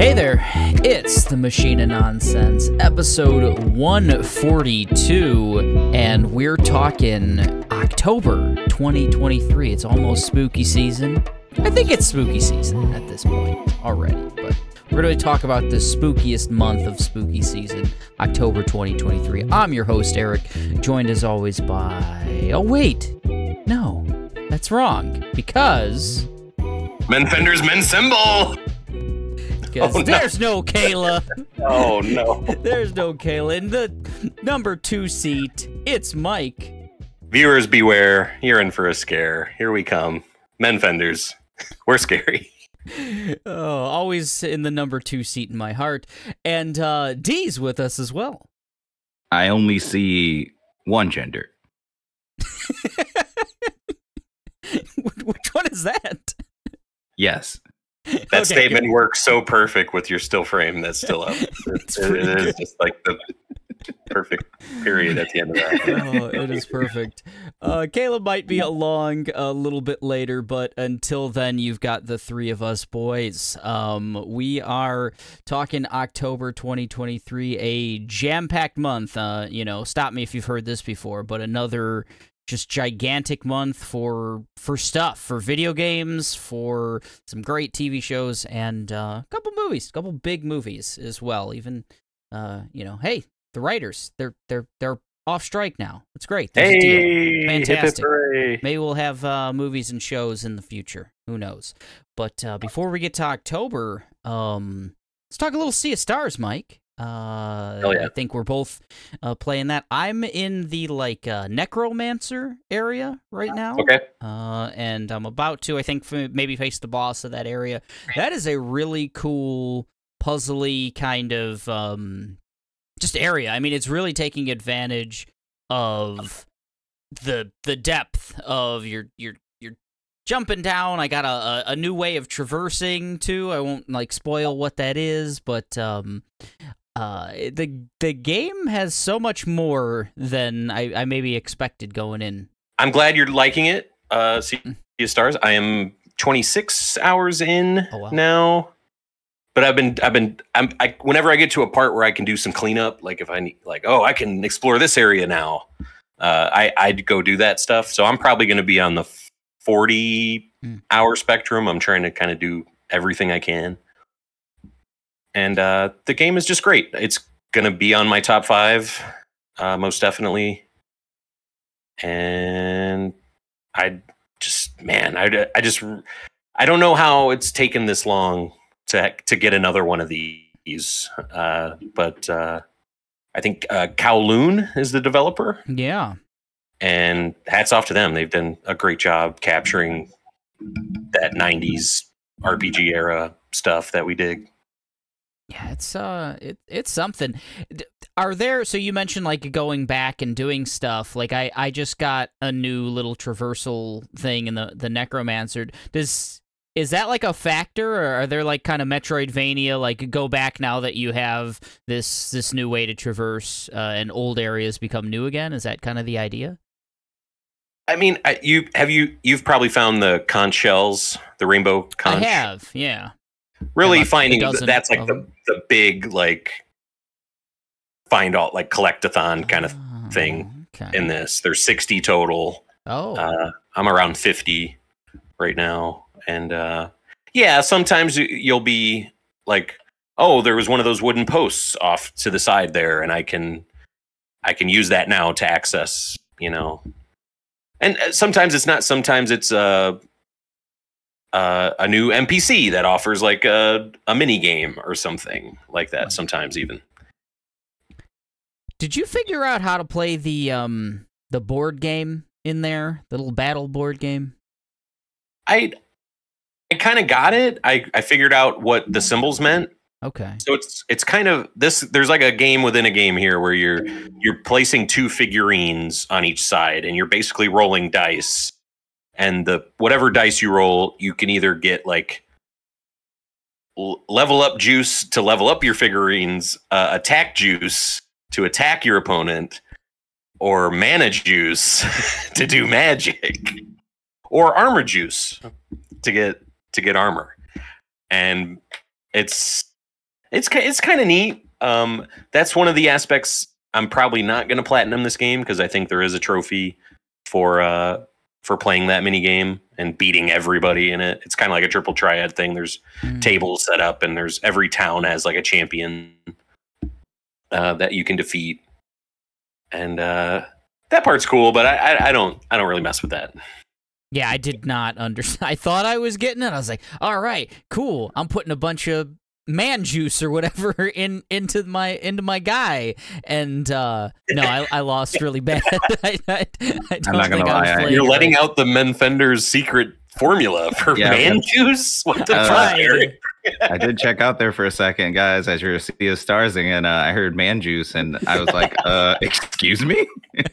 Hey there, it's the Machine of Nonsense, episode 142, and we're talking October 2023. It's almost spooky season. I think it's spooky season at this point already, but we're going to talk about the spookiest month of spooky season, October 2023. I'm your host, Eric, joined as always by. Oh, wait. No, that's wrong, because. Men Fenders Men Symbol. Because Oh, no. there's no Kayla. Oh no. There's no Kayla. In the number two seat, it's Mike. Viewers beware, you're in for a scare. Here we come. Men Fenders. We're scary. Oh, always in the number two seat in my heart. And uh, D's with us as well. I only see one gender. Which one is that? Yes. That Okay, statement works so perfect with your still frame that's still up. It's It- it is just like the perfect period at the end of that. oh, it is perfect. Uh, Caleb might be along a little bit later, but until then, you've got the three of us boys. Um, we are talking October 2023, a jam-packed month. Uh, you know, stop me if you've heard this before, but another just gigantic month for for stuff, for video games, for some great TV shows, and uh, a couple movies, a couple big movies as well. Even, uh, you know, hey, the writers they're they're they're off strike now. It's great. There's a deal. Hey, hip, hip, Fantastic. Maybe we'll have uh, movies and shows in the future. Who knows? But uh, before we get to October, um, let's talk a little Sea of Stars, Mike. Uh, yeah. I think we're both uh, playing that. I'm in the like uh, necromancer area right now. Okay. Uh, and I'm about to, I think, f- maybe face the boss of that area. That is a really cool, puzzly kind of um, just area. I mean, it's really taking advantage of the the depth of your your your jumping down. I got a, a, a new way of traversing too. I won't like spoil what that is, but um, uh, the the game has so much more than I, I maybe expected going in. I'm glad you're liking it. Uh Sea of Stars. I am 26 hours in Oh, wow. now. But I've been I've been I'm I whenever I get to a part where I can do some cleanup, like if I need like, oh, I can explore this area now. Uh I I'd go do that stuff. So I'm probably going to be on the 40 Hmm. hour spectrum. I'm trying to kind of do everything I can. And uh the game is just great. It's going to be on my top 5 uh most definitely. And I just man, I I just I don't know how it's taken this long to to get another one of these. Uh, but uh, I think uh, Kowloon is the developer, Yeah. and hats off to them. They've done a great job capturing that '90s RPG era stuff that we dig. Yeah, it's uh, it it's something. Are there? So you mentioned like going back and doing stuff. Like I, I just got a new little traversal thing in the the Necromancer. Does is that like a factor, or are there like kind of Metroidvania like go back now that you have this this new way to traverse uh, and old areas become new again? Is that kind of the idea? I mean, I, you have you you've probably found the conch shells, the rainbow conch. I have, yeah. really Have a- a finding that's like the. The big like find all like collectathon kind of thing Oh, Okay. in this. There's 60 total. oh, Uh, I'm around 50 right now, and uh, yeah, sometimes you'll be like, oh, there was one of those wooden posts off to the side there, and I can I can use that now to access, you know. And uh, sometimes it's not. Sometimes it's uh, uh, a new NPC that offers like a a mini game or something like that. Sometimes even. Did you figure out how to play the um the board game in there, the little battle board game? I I kind of got it. I I figured out what the symbols meant. Okay. So it's it's kind of this. There's like a game within a game here where you're you're placing two figurines on each side, and you're basically rolling dice. And the whatever dice you roll, you can either get like level up juice to level up your figurines, uh, attack juice to attack your opponent, or mana juice to do magic, or armor juice to get to get armor. And it's it's it's kind of neat. Um, that's one of the aspects. I'm probably not going to platinum this game because I think there is a trophy for uh for playing that mini game and beating everybody in it. It's kind of like a triple triad thing. There's Mm. tables set up, and there's every town has like a champion uh, that you can defeat, and uh, that part's cool. But I, I, I don't I don't really mess with that. Yeah, I did not understand. I thought I was getting it. I was like, all right, cool. I'm putting a bunch of man juice or whatever in into my into my guy, and uh no, I, I lost really bad. I, I, I don't not gonna think I was lie, I- You're letting right. out the Menfender's secret formula for Yeah, man juice. What the Uh, fuck? I did check out there for a second, guys, as you're Sea of Starsing, and uh, I heard man juice, and I was like, uh, excuse me? You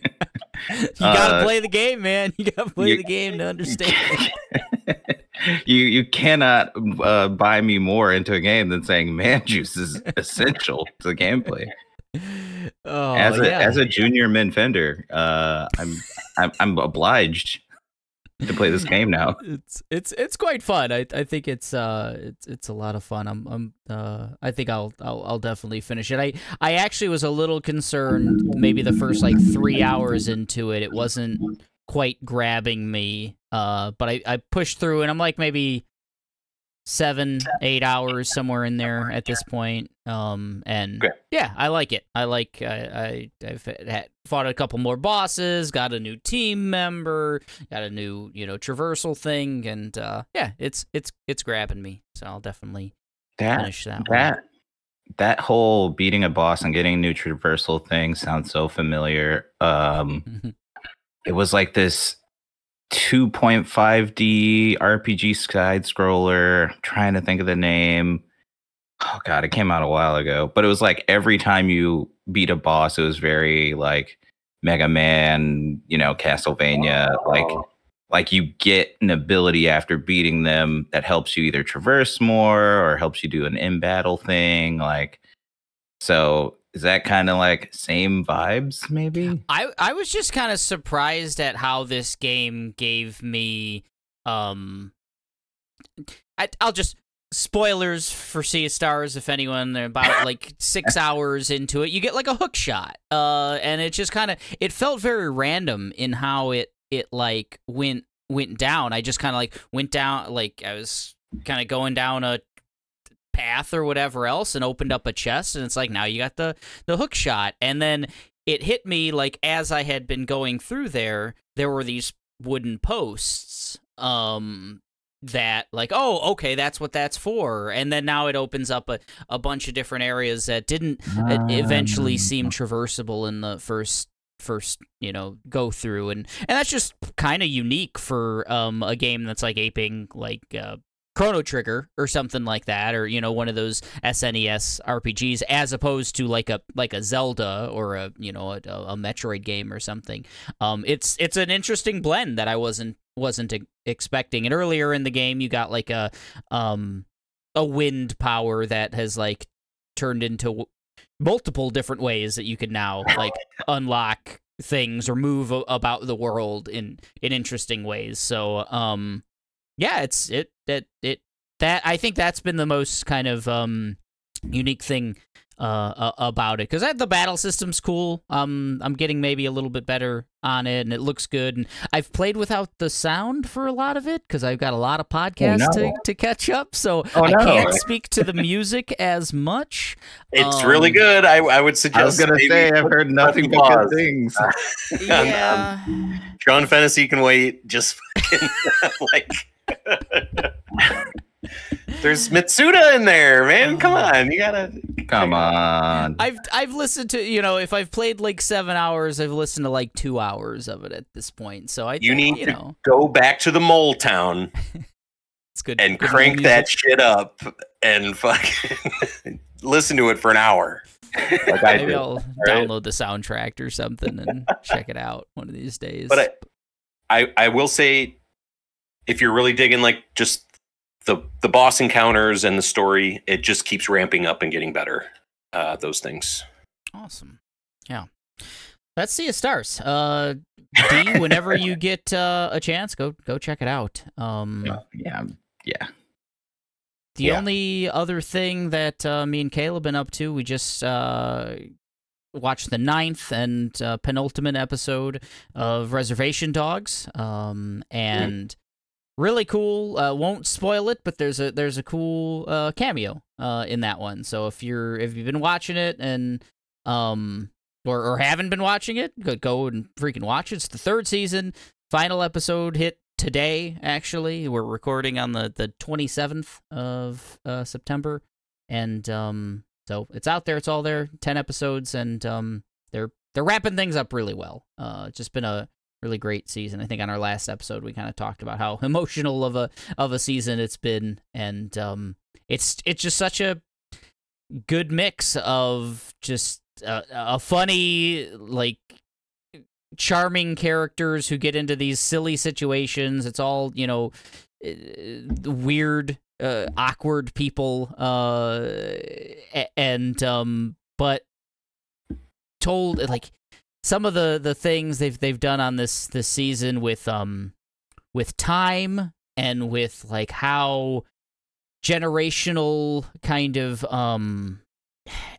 gotta uh, play the game, man. You gotta play you- the game to understand. you you cannot uh, buy me more into a game than saying man juice is essential to the gameplay. oh, as a yeah. as a junior men fender, uh, I'm, I'm I'm obliged to play this game now. it's it's it's quite fun. I I think it's uh it's it's a lot of fun. I'm I'm uh I think I'll I'll I'll definitely finish it. I I actually was a little concerned maybe the first like 3 hours into it it wasn't quite grabbing me. Uh but I I pushed through and I'm like maybe 7 8 hours somewhere in there at this point. Um and Okay. yeah, I like it. I like I I I've had, fought a couple more bosses, got a new team member, got a new you know traversal thing and uh yeah it's it's it's grabbing me so i'll definitely That finish that that that whole beating a boss and getting a new traversal thing sounds so familiar. Um, it was like this 2.5D RPG side scroller. Trying to think of the name. Oh god, it came out a while ago, but it was like every time you beat a boss, it was very like Mega Man, you know, Castlevania, like like you get an ability after beating them that helps you either traverse more or helps you do an in battle thing like so is that kind of like same vibes maybe? I i was just kind of surprised at how this game gave me um I, i'll just spoilers for sea of stars if anyone they're about like six hours into it you get like a hook shot uh and it just kind of it felt very random in how it it like went went down. I just kind of like went down like i was kind of going down a path or whatever else and opened up a chest and it's like now you got the the hook shot. And then it hit me like as i had been going through there there were these wooden posts um that like oh okay that's what that's for and then now it opens up a, a bunch of different areas that didn't uh, eventually seem traversable in the first first you know go through and and that's just kind of unique for um a game that's like aping like uh Chrono Trigger or something like that, or you know, one of those SNES RPGs, as opposed to like a like a Zelda or a you know a, a Metroid game or something. Um, it's it's an interesting blend that I wasn't wasn't e- expecting. And earlier in the game, you got like a um a wind power that has like turned into w- multiple different ways that you can now like unlock things or move a- about the world in in interesting ways. So um yeah, it's it that it that I think that's been the most kind of um unique thing uh, uh about it because the battle system's cool. Um, I'm getting maybe a little bit better on it, and it looks good. And I've played without the sound for a lot of it because I've got a lot of podcasts to, no. to catch up, so Oh, I no. can't speak to the music as much. It's Um, really good. I, I would suggest. I was gonna say I've heard nothing but good things Yeah. John Fantasy can wait. Just fucking, like. There's Mitsuda in there, man. Come mm-hmm. on, you gotta. come on I've I've listened to you know if I've played like seven hours, I've listened to like two hours of it at this point. So I You think, need you to know go back to the mole town it's good and good crank music. that shit up and fucking listen to it for an hour. Like I Maybe did. I'll right? download the soundtrack or something and check it out one of these days. But I, I, I will say, if you're really digging like just the the boss encounters and the story, it just keeps ramping up and getting better. Uh, those things. awesome, yeah. Let's see a stars. Uh, D, whenever you get uh, a chance, go go check it out. Um, yeah yeah the Yeah. only other thing that uh, me and Caleb been up to, we just uh, watched the ninth and uh, penultimate episode of Reservation Dogs, um, and really cool. Uh, won't spoil it, but there's a there's a cool uh, cameo uh, in that one. So if you're if you've been watching it and um or, or haven't been watching it, go, go and freaking watch it. It's the third season. Final episode hit today. Actually, we're recording on the the 27th of uh, September, and um, so it's out there. It's all there. Ten episodes, and um, they're they're wrapping things up really well. Uh, it's just been a really great season. I think on our last episode we kind of talked about how emotional of a of a season it's been, and um, it's it's just such a good mix of just a, a funny like charming characters who get into these silly situations. It's all you know, uh, weird, uh, awkward people, uh, and um, but told like some of the the things they've they've done on this this season with um with time and with like how generational kind of um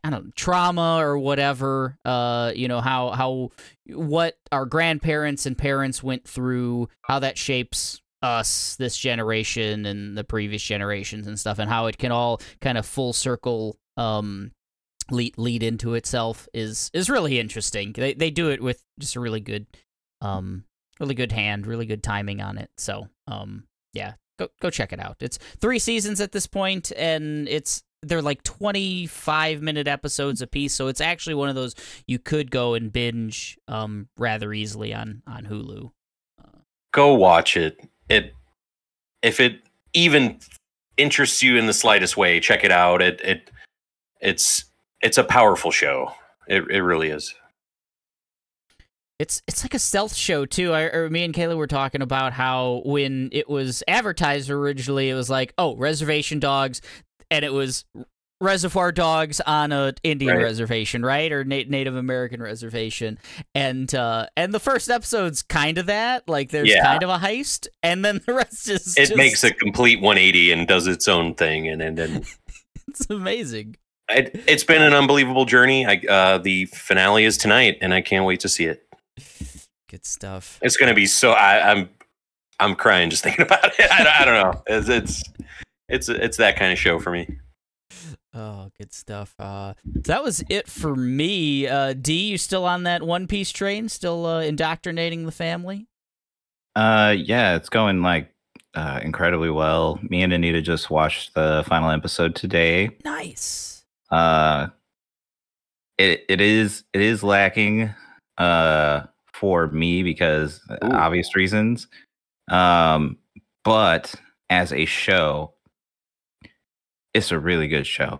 I don't know, trauma or whatever. Uh, you know how how what our grandparents and parents went through, how that shapes us, this generation and the previous generations and stuff, and how it can all kind of full circle um lead lead into itself is is really interesting. They they do it with just a really good um really good hand, really good timing on it. So um yeah, go go check it out. It's three seasons at this point, and it's they're like 25 minute episodes apiece so it's actually one of those you could go and binge um rather easily on on hulu Go watch it. It if it even interests you in the slightest way, check it out. It it it's it's a powerful show. It it really is. it's it's like a stealth show too I, or me and kayla were talking about how when it was advertised originally it was like oh reservation dogs and it was reservoir dogs on a indian Right. reservation right or Na- native american reservation and uh and the first episode's kind of that like there's Yeah. kind of a heist and then the rest is It just, makes a complete 180 and does its own thing and and, and it's amazing it, it's been an unbelievable journey. I uh the finale is tonight and I can't wait to see it. good stuff It's going to be so I, I'm I'm crying just thinking about it. I, don't- I don't know. It's it's it's it's that kind of show for me. Oh, good stuff. Uh, that was it for me. Uh, D, you still on that One Piece train? Still uh, indoctrinating the family? Uh, yeah, it's going like uh, incredibly well. Me and Anita just watched the final episode today. Nice. Uh, it it is it is lacking uh for me because uh, Ooh. obvious reasons. Um, but as a show, it's a really good show.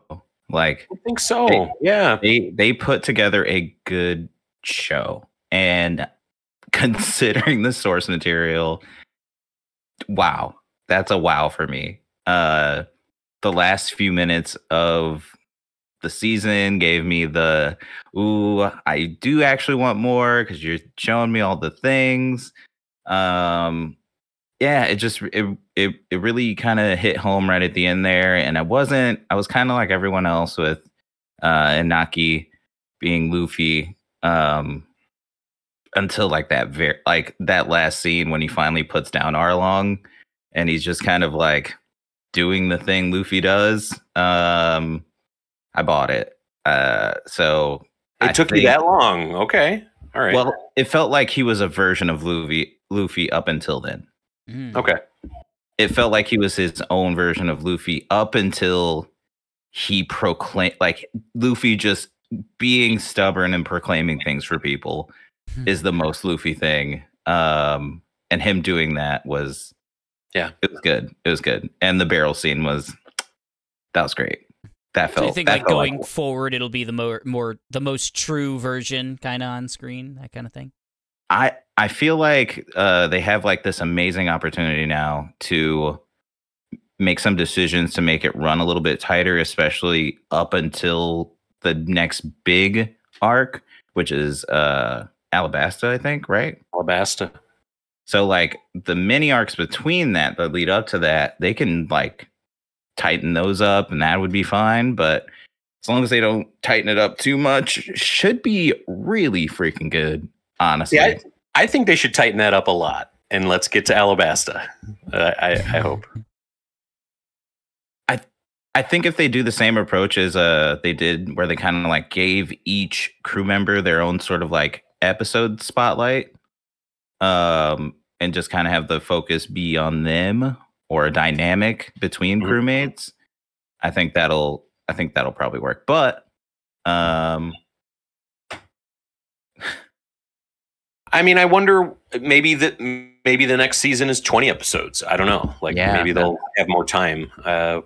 Like I think so. Hey. Yeah. they they put together a good show and considering the source material wow that's a wow for me uh the last few minutes of the season gave me the ooh i do actually want more because you're showing me all the things. Um yeah it just it it, it really kind of hit home right at the end there and i wasn't i was kind of like everyone else with uh Inaki being Luffy um until like that very like that last scene when he finally puts down Arlong and he's just kind of like doing the thing Luffy does um I bought it uh so It I took you that long. Okay. All right. well it felt like he was a version of Luffy Luffy up until then Mm. okay. it felt like he was his own version of Luffy up until he proclaimed like Luffy just being stubborn and proclaiming things for people Hmm. is the most Luffy thing. Um and him doing that was Yeah. it was good. It was good. And the barrel scene was that was great. That So you think that like felt going forward, it'll be the more more the most true version, kind of on screen, that kind of thing. I I feel like uh, they have like this amazing opportunity now to make some decisions to make it run a little bit tighter, especially up until the next big arc, which is uh, Alabasta, I think, right? Alabasta. So like the mini arcs between that that lead up to that, they can like tighten those up, and that would be fine. But as long as they don't tighten it up too much, should be really freaking good. Honestly, Yeah, I, I think they should tighten that up a lot. And let's get to Alabasta. Uh, I, I hope. I think if they do the same approach as uh they did where they kind of like gave each crew member their own sort of like episode spotlight um and just kind of have the focus be on them or a dynamic between Mhm. crewmates I think that'll I think that'll probably work but um I mean, I wonder maybe that maybe the next season is 20 episodes. I don't know. Like Yeah, maybe they'll have more time. Uh,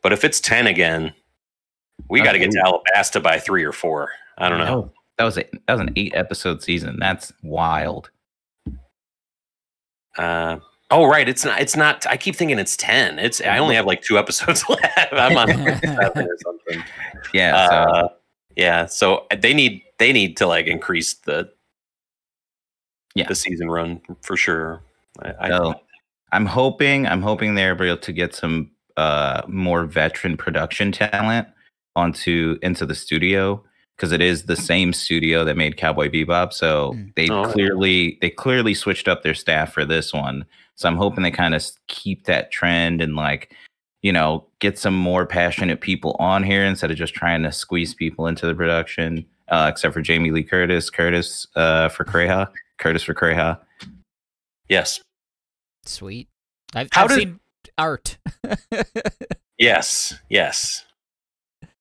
but if it's 10 again, we got to get to Alabasta by three or four. I don't know. that was a that was an 8 episode season that's wild Uh, oh, right. It's not. It's not. I keep thinking it's 10. It's. I only have like two episodes left. I'm on like seven or something. yeah so Uh, yeah. So they need they need to like increase the Yeah. the season run for sure. I, I, So I'm hoping I'm hoping they're able to get some uh more veteran production talent onto into the studio because it is the same studio that made Cowboy Bebop. So Mm. they Oh, clearly they clearly switched up their staff for this one. So I'm hoping they kind of keep that trend and like you know get some more passionate people on here instead of just trying to squeeze people into the production. Uh, except for Jamie Lee Curtis, Curtis uh, for Kureha, Curtis for Kureha. yes. Sweet. I've, How I've does- seen art. Yes. Yes.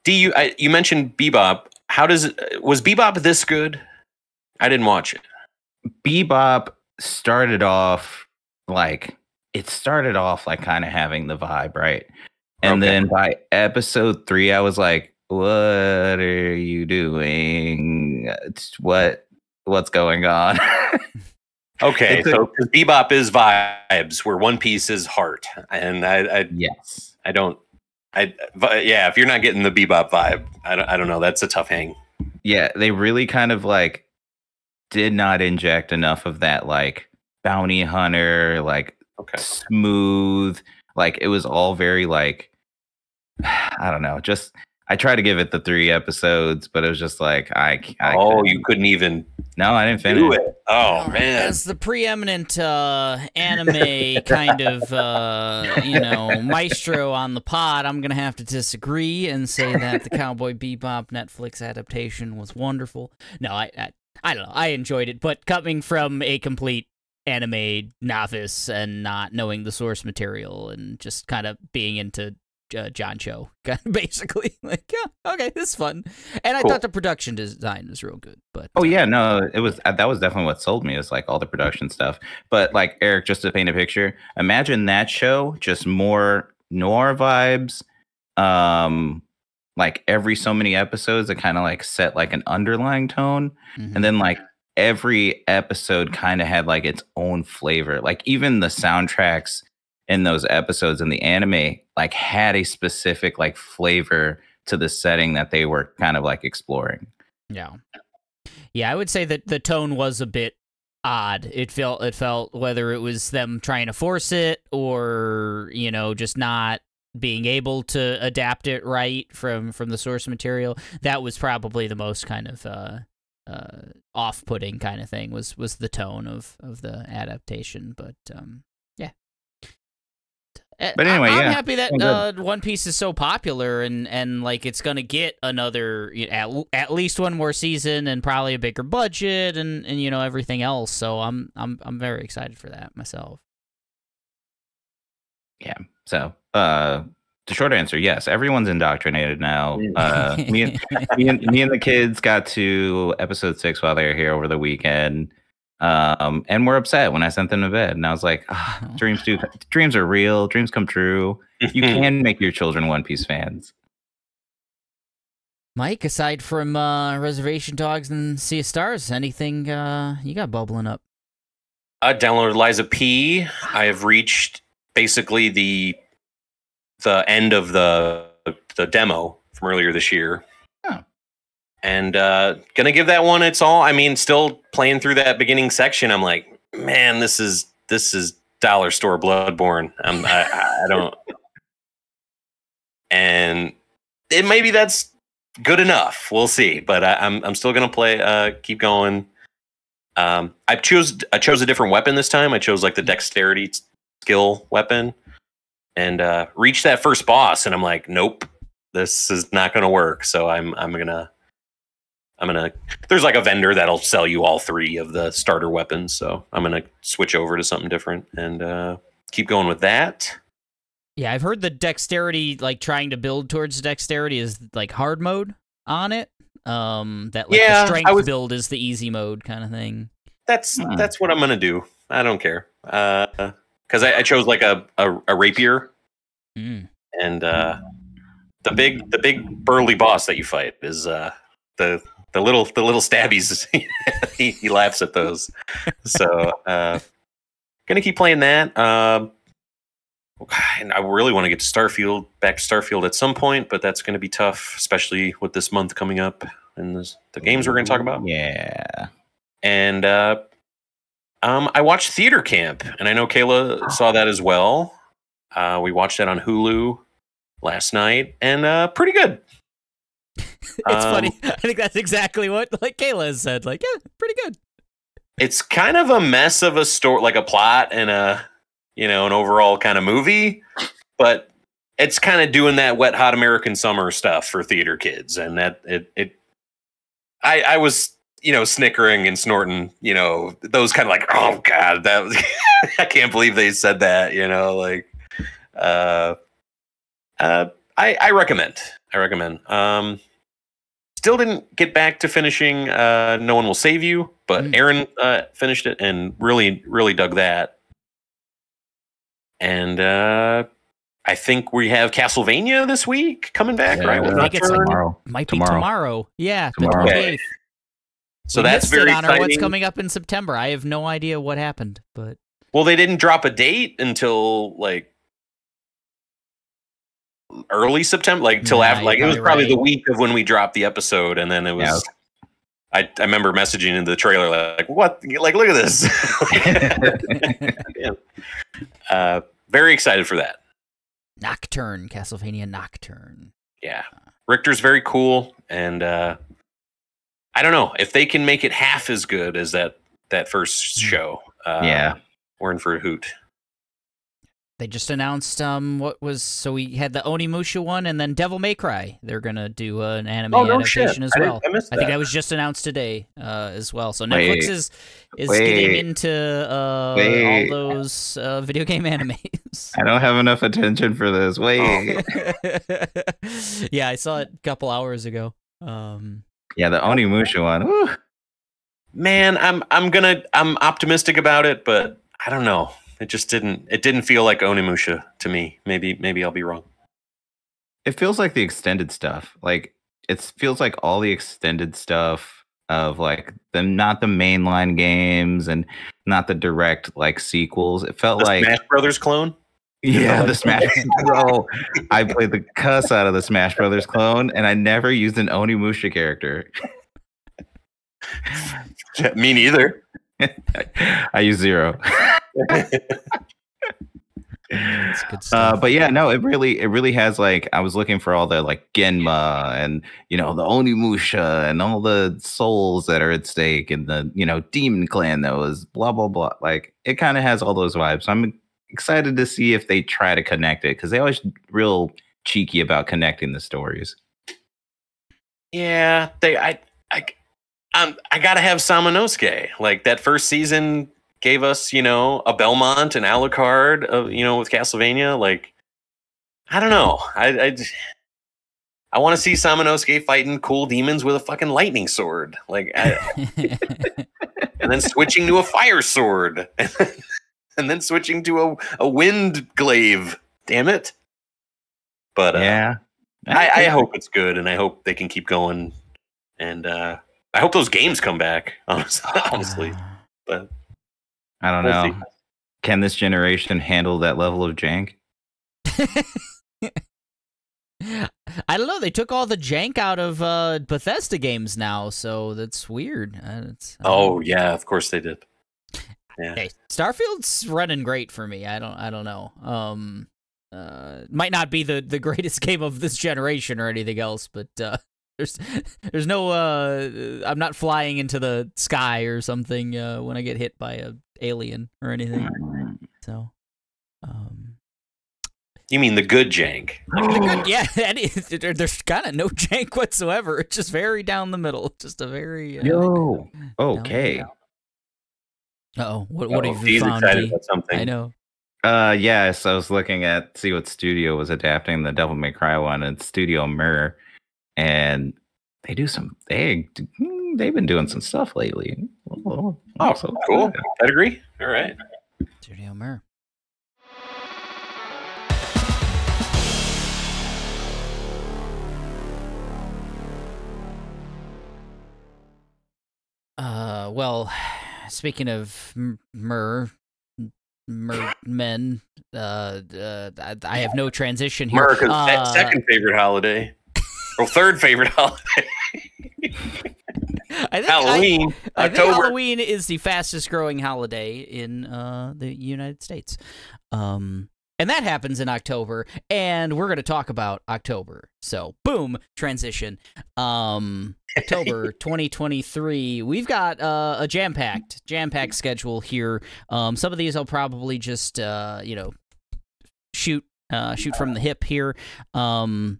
Do you? I, you mentioned Bebop. How does it? Was Bebop this good? I didn't watch it. Bebop started off like it started off like kind of having the vibe, right? And Okay. then by episode three, I was like, "What are you doing? It's what what's going on?" Okay, It's so Bebop is vibes, where One Piece is heart, and I, I, yes, I don't, I, vi- yeah. If you're not getting the Bebop vibe, I don't, I don't know. That's a tough hang. yeah, they really kind of like did not inject enough of that like bounty hunter, like Okay. smooth. Like it was all very like I don't know. Just I tried to give it the three episodes, but it was just like I. oh, couldn't. you couldn't even no, I didn't finish. do it. Oh man. As the preeminent uh, anime kind of, uh, you know, maestro on the pod, I'm going to have to disagree and say that the Cowboy Bebop Netflix adaptation was wonderful. No, I, I, I don't know. I enjoyed it, but coming from a complete anime novice and not knowing the source material and just kind of being into uh, John Cho, basically like, yeah, okay, this is fun. And I Cool. thought the production design was real good. But Oh uh, yeah, no, it was uh, that was definitely what sold me is like all the production stuff. But like Eric, just to paint a picture, imagine that show just more noir vibes. Um, like every so many episodes, it kind of like set like an underlying tone, mhm. and then like every episode kind of had like its own flavor. Like even the soundtracks in those episodes in the anime like had a specific like flavor to the setting that they were kind of like exploring. Yeah. Yeah, I would say that the tone was a bit odd. It felt it felt whether it was them trying to force it or, you know, just not being able to adapt it right from from the source material. That was probably the most kind of uh uh off-putting kind of thing was was the tone of of the adaptation, but um But anyway, I, am yeah, happy that uh, One Piece is so popular and and like it's gonna get another y- at, at least one more season and probably a bigger budget and and you know everything else. So I'm I'm I'm very excited for that myself. Yeah. So, uh, the short answer, yes, everyone's indoctrinated now. Uh, me, and, me, and, me and the kids got to episode six while they were here over the weekend. Um, and we're upset when I sent them to bed. And I was like, ah, dreams do, dreams are real. Dreams come true. You can make your children One Piece fans. Mike, aside from uh, Reservation Dogs and Sea of Stars, anything uh, you got bubbling up? I downloaded Lies of P. I have reached basically the the end of the the demo from earlier this year. And uh gonna give that one its all. I mean, still playing through that beginning section. I'm like, man, this is this is dollar store Bloodborne. I'm, I I don't. and it maybe that's good enough. We'll see, but I, I'm I'm still gonna play. Uh, keep going. Um, I chose I chose a different weapon this time. I chose like the dexterity skill weapon, and uh, reached that first boss, and I'm like, nope, this is not gonna work. So I'm I'm gonna I'm gonna. There's like a vendor that'll sell you all three of the starter weapons, so I'm gonna switch over to something different and uh, keep going with that. Yeah, I've heard the dexterity, like trying to build towards dexterity, is like hard mode on it. Um, that like Yeah, the strength was- build is the easy mode kind of thing. That's Hmm. that's what I'm gonna do. I don't care Uh, because I, I chose like a, a a rapier Mm. and uh, the big the big burly boss that you fight is uh, the the little the little stabbies. he, he laughs at those. So uh, gonna keep playing that. Um, and I really want to get to Starfield back to Starfield at some point, but that's gonna be tough, especially with this month coming up and this, the games we're gonna talk about. Yeah. And uh, um, I watched Theater Camp, and I know Kayla saw that as well. Uh, we watched that on Hulu last night, and uh, pretty good. It's Um, funny. I think that's exactly what like Kayla has said. Like, yeah, pretty good. It's kind of a mess of a story, like a plot and a you know an overall kind of movie, but it's kind of doing that wet hot American summer stuff for theater kids, and that it it. I I was you know snickering and snorting, you know those kind of like oh god that was, I can't believe they said that, you know like uh uh I I recommend I recommend um. Still didn't get back to finishing uh, No One Will Save You, but Mm. Aaron uh, finished it and really, really dug that. And uh, I think we have Castlevania this week coming back, Yeah, right? with I think it's like- tomorrow. Might Tomorrow. be tomorrow. Yeah, Tomorrow. the Okay. so We that's missed very it on our exciting. what's coming up in September. I have no idea what happened, but Well, they didn't drop a date until like early September, like till Nah, after, like it was probably probably right. the week of when we dropped the episode, and then it was. Yeah. I, I remember messaging in the trailer like, "What? Like, look at this!" uh, very excited for that. Nocturne, Castlevania Nocturne. Yeah, Richter's very cool, and uh, I don't know if they can make it half as good as that that first Hmm. show. Uh, yeah. we're in for a hoot. They just announced um what was so we had the Onimusha one and then Devil May Cry. They're gonna do uh, an anime adaptation as I, didn't- well. I missed I think that. that was just announced today uh, as well. So Wait. Netflix is is getting into uh, all those uh, video game animes. I don't have enough attention for this. Wait. yeah, I saw it a couple hours ago. Um, Yeah, the Onimusha one. Woo. Man, I'm I'm gonna I'm optimistic about it, but I don't know. It just didn't it didn't feel like Onimusha to me. Maybe maybe I'll be wrong. It feels like the extended stuff. Like it feels like all the extended stuff of like the not the mainline games and not the direct like sequels. It felt The like Smash Brothers clone. yeah, the Smash Bro. I played the cuss out of the Smash Brothers clone, and I never used an Onimusha character. me neither. I use zero. It's good Uh, but yeah, no, it really, it really has like I was looking for all the like Genma and you know the Onimusha and all the souls that are at stake and the you know Demon Clan that was blah blah blah. Like it kind of has all those vibes. So I'm excited to see if they try to connect it because they always real cheeky about connecting the stories. Yeah, they I I um, I gotta have Samanosuke. Like that first season gave us, you know, a Belmont and Alucard, uh, you know, with Castlevania. Like, I don't know. I, I want to see Samanosuke fighting cool demons with a fucking lightning sword. Like, I, and then switching to a fire sword, and then switching to a a wind glaive. Damn it! But uh, yeah, I, I hope it's good, and I hope they can keep going. And uh, I hope those games come back. Honestly, honestly. but I don't we'll know. see. Can this generation handle that level of jank? I don't know. They took all the jank out of uh, Bethesda games now, so that's weird. Uh, it's, I Oh yeah, of course they did. Yeah, Hey, Starfield's running great for me. I don't. I don't know. Um, uh, might not be the the greatest game of this generation or anything else, but uh, there's there's no uh, I'm not flying into the sky or something uh, when I get hit by a alien or anything. So, um, You mean the good jank? the good, yeah, and there- there's kind of no jank whatsoever. It's just very down the middle. Just a very uh, Yo. Okay. Uh-oh, what what Oh, have you he's found? excited about something. I know. Uh, yes, I was looking at see what studio was adapting the Devil May Cry one. and Studio Mir, and they do some. They hmm, they've been doing some stuff lately. Oh, Oh, so cool. good. Pedigree. All right. Studio Mir. Uh, well, speaking of m- mer, mer men, uh, uh, I, I have no transition here. America's Uh, second favorite holiday. or third favorite holiday. I think Halloween. I think Halloween is the fastest growing holiday in uh, the United States. Um, and that happens in October, and we're going to talk about October. So, boom, transition. Um, October 2023. We've got uh, a jam packed, jam packed schedule here. Um, some of these I'll probably just, uh, you know, shoot, uh, shoot from the hip here. Um,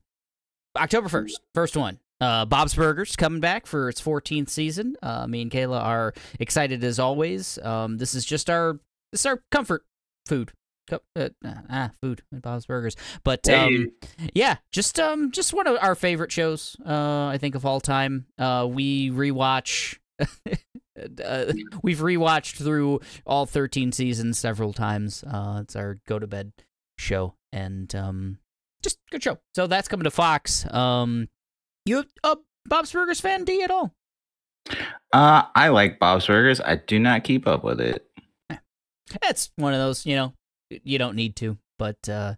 October 1st, first one. Uh, Bob's Burgers coming back for its 14th season. Uh, me and Kayla are excited as always. Um, this is just our this is our comfort food. Co- uh, ah, food at Bob's Burgers. But um, yeah, just um, just one of our favorite shows. Uh, I think of all time. Uh, we rewatch. uh, we've rewatched through all 13 seasons several times. Uh, it's our go to bed show, and um, just good show. So that's coming to Fox. Um, you a Bob's Burgers fan, D at all? Uh, I like Bob's Burgers. I do not keep up with it. That's one of those, you know, you don't need to, but uh,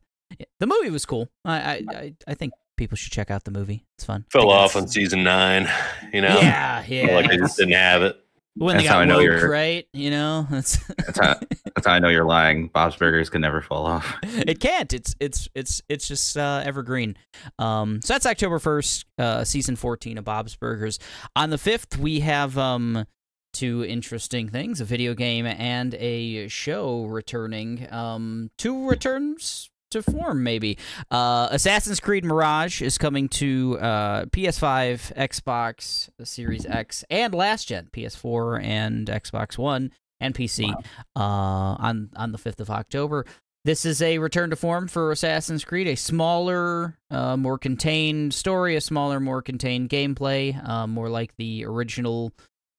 the movie was cool. I, I, I, I think people should check out the movie. It's fun. Fell off on season nine. You know? Yeah, yeah. Like they just didn't have it. When they That's how got I know woke, you're- right? You know, that's That's how, that's how I know you're lying. Bob's Burgers can never fall off. it can't. It's it's it's it's just uh, evergreen. Um, so that's October first, uh, season fourteen of Bob's Burgers. On the fifth, we have um two interesting things: a video game and a show returning. Um, two returns to form, maybe. Uh, Assassin's Creed Mirage is coming to uh, PS5, Xbox Series X, and last gen PS4 and Xbox One and PC uh, on on the fifth of October. This is a return to form for Assassin's Creed, a smaller, uh, more contained story, a smaller, more contained gameplay, uh, more like the original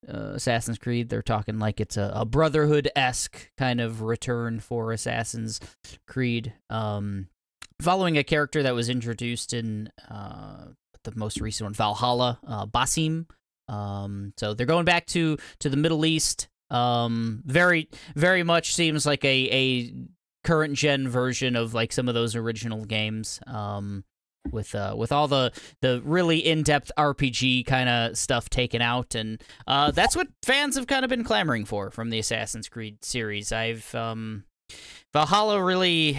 uh, Assassin's Creed. They're talking like it's a, a Brotherhood esque kind of return for Assassin's Creed, um, following a character that was introduced in uh, the most recent one, Valhalla, uh, Basim. Um, so they're going back to to the Middle East. Um, very very much seems like a a current gen version of like some of those original games. Um, with uh with all the the really in-depth RPG kind of stuff taken out and uh that's what fans have kind of been clamoring for from the Assassin's Creed series. I've um Valhalla really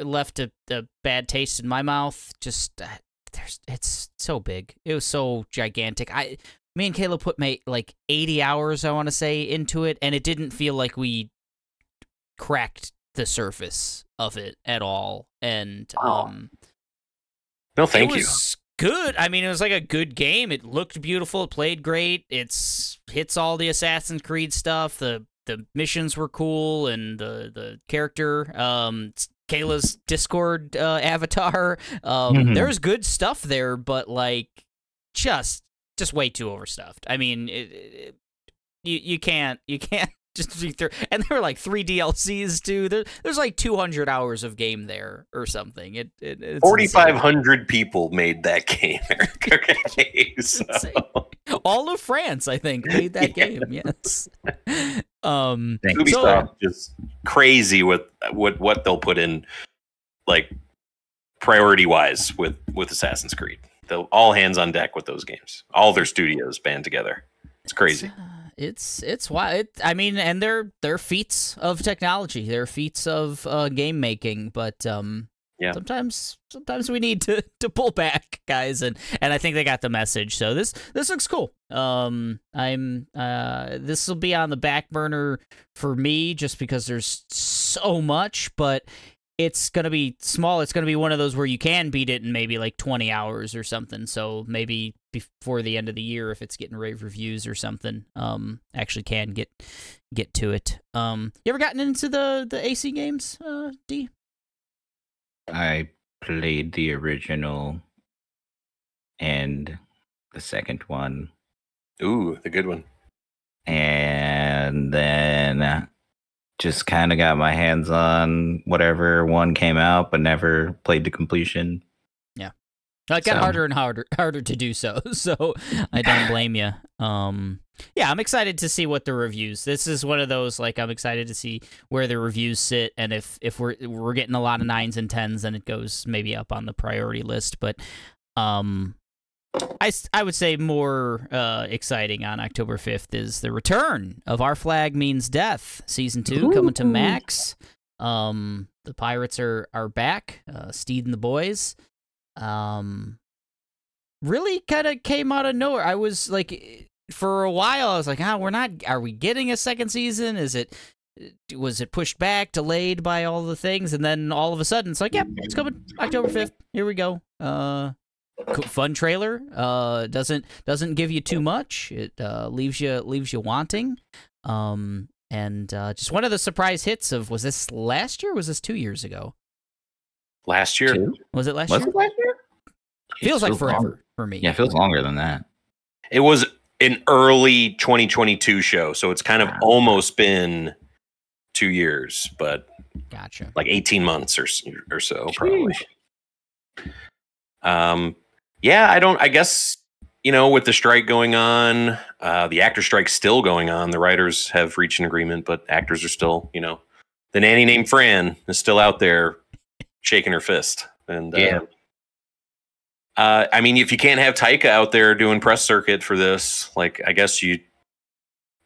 left a, a bad taste in my mouth. Just uh, there's it's so big. It was so gigantic. I me and Kayla put my like 80 hours I want to say into it and it didn't feel like we cracked the surface of it at all. And Wow. um No, thank it you. was good. I mean, it was like a good game. It looked beautiful. It played great. It's hits all the Assassin's Creed stuff. The the missions were cool, and the the character, um, Kayla's Discord uh, avatar. Um, Mhm. there's good stuff there, but like just just way too overstuffed. I mean, it, it, you you can't you can't just be through. And there were like three DLCs too. There, there's like 200 hours of game there or something. It, it it's Forty insane. five hundred people made that game, Okay, so- all of France, I think, made that game. Yes. Um. Thank So- Ubisoft just crazy with what what they'll put in, like priority wise with with Assassin's Creed. They'll all hands on deck with those games. All their studios band together. It's crazy. uh, It's it's why it, I mean, and they're they're feats of technology. They're feats of uh, game making. But um, Yeah. Sometimes sometimes we need to to pull back, guys, and and I think they got the message. So this this looks cool. Um I'm uh this will be on the back burner for me just because there's so much, but it's gonna be small. It's gonna be one of those where you can beat it in maybe like 20 hours or something. So maybe before the end of the year, if it's getting rave reviews or something, um, actually can get get to it. Um, you ever gotten into the the AC games, uh, D? I played the original and the second one, Ooh, the good one. and then just kind of got my hands on whatever one came out, but never played to completion. Yeah, it got So- harder and harder harder to do so. So I don't blame you. Um, yeah, I'm excited to see what the reviews. This is one of those like I'm excited to see where the reviews sit, and if if we're we're getting a lot of nines and tens, then it goes maybe up on the priority list. But um, I I would say more uh, exciting on October 5th is the return of Our Flag Means Death season two coming to Max. Um, the pirates are are back. Uh, Steed and the boys. Um really kind of came out of nowhere. I was like for a while i was like ah we're not are we getting a second season? Is it was it pushed back delayed by all the things? And then all of a sudden it's like yep it's coming october 5th here we go. Uh fun trailer uh doesn't doesn't give you too much it uh leaves you leaves you wanting um and uh just one of the surprise hits of was this last year or was this two years ago Last year. Two? was it last Was year it last year? feels It like forever longer. for me Yeah, it feels longer than that. It was an early 2022 show, so it's kind of Wow. almost been two years, but gotcha like 18 months or or so probably. Um, yeah, I don't. I guess you know, with the strike going on, uh, the actor strike still going on. The writers have reached an agreement, but actors are still, you know, the nanny named Fran is still out there shaking her fist. And uh, Yeah. uh, I mean, if you can't have Taika out there doing press circuit for this, like, I guess you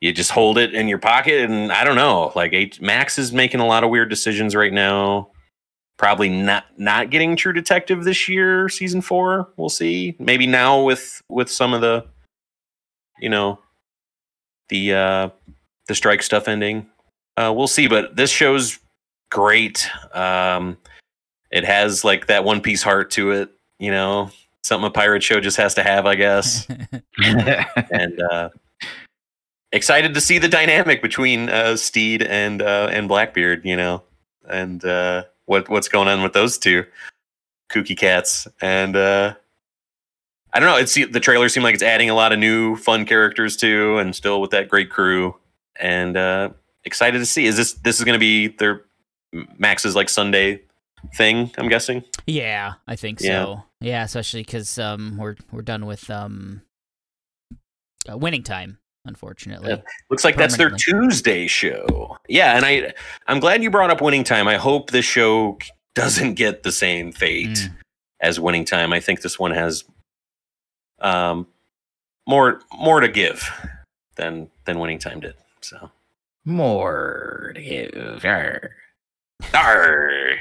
you just hold it in your pocket, and I don't know. Like, Max is making a lot of weird decisions right now probably not not getting True Detective this year, season four. We'll see. Maybe now with with some of the, you know, the uh the strike stuff ending. Uh, we'll see. But this show's great. Um, it has like that One Piece heart to it. You know, something a pirate show just has to have, I guess. and uh, excited to see the dynamic between uh, Steed and uh, and Blackbeard. You know, and uh, what what's going on with those two kooky cats. And uh, I don't know. It's the trailer seemed like it's adding a lot of new fun characters too, and still with that great crew. And uh, excited to see. Is this this is going to be their Max's like Sunday thing? I'm guessing. Yeah, I think Yeah. so. Yeah, especially because um, we're we're done with um, uh, winning time, unfortunately. Yeah. Looks like that's their Tuesday show. Yeah, and I I'm glad you brought up Winning Time. I hope this show doesn't get the same fate Mm. as Winning Time. I think this one has um more more to give than than Winning Time did. So, More to give. Arr. Arr.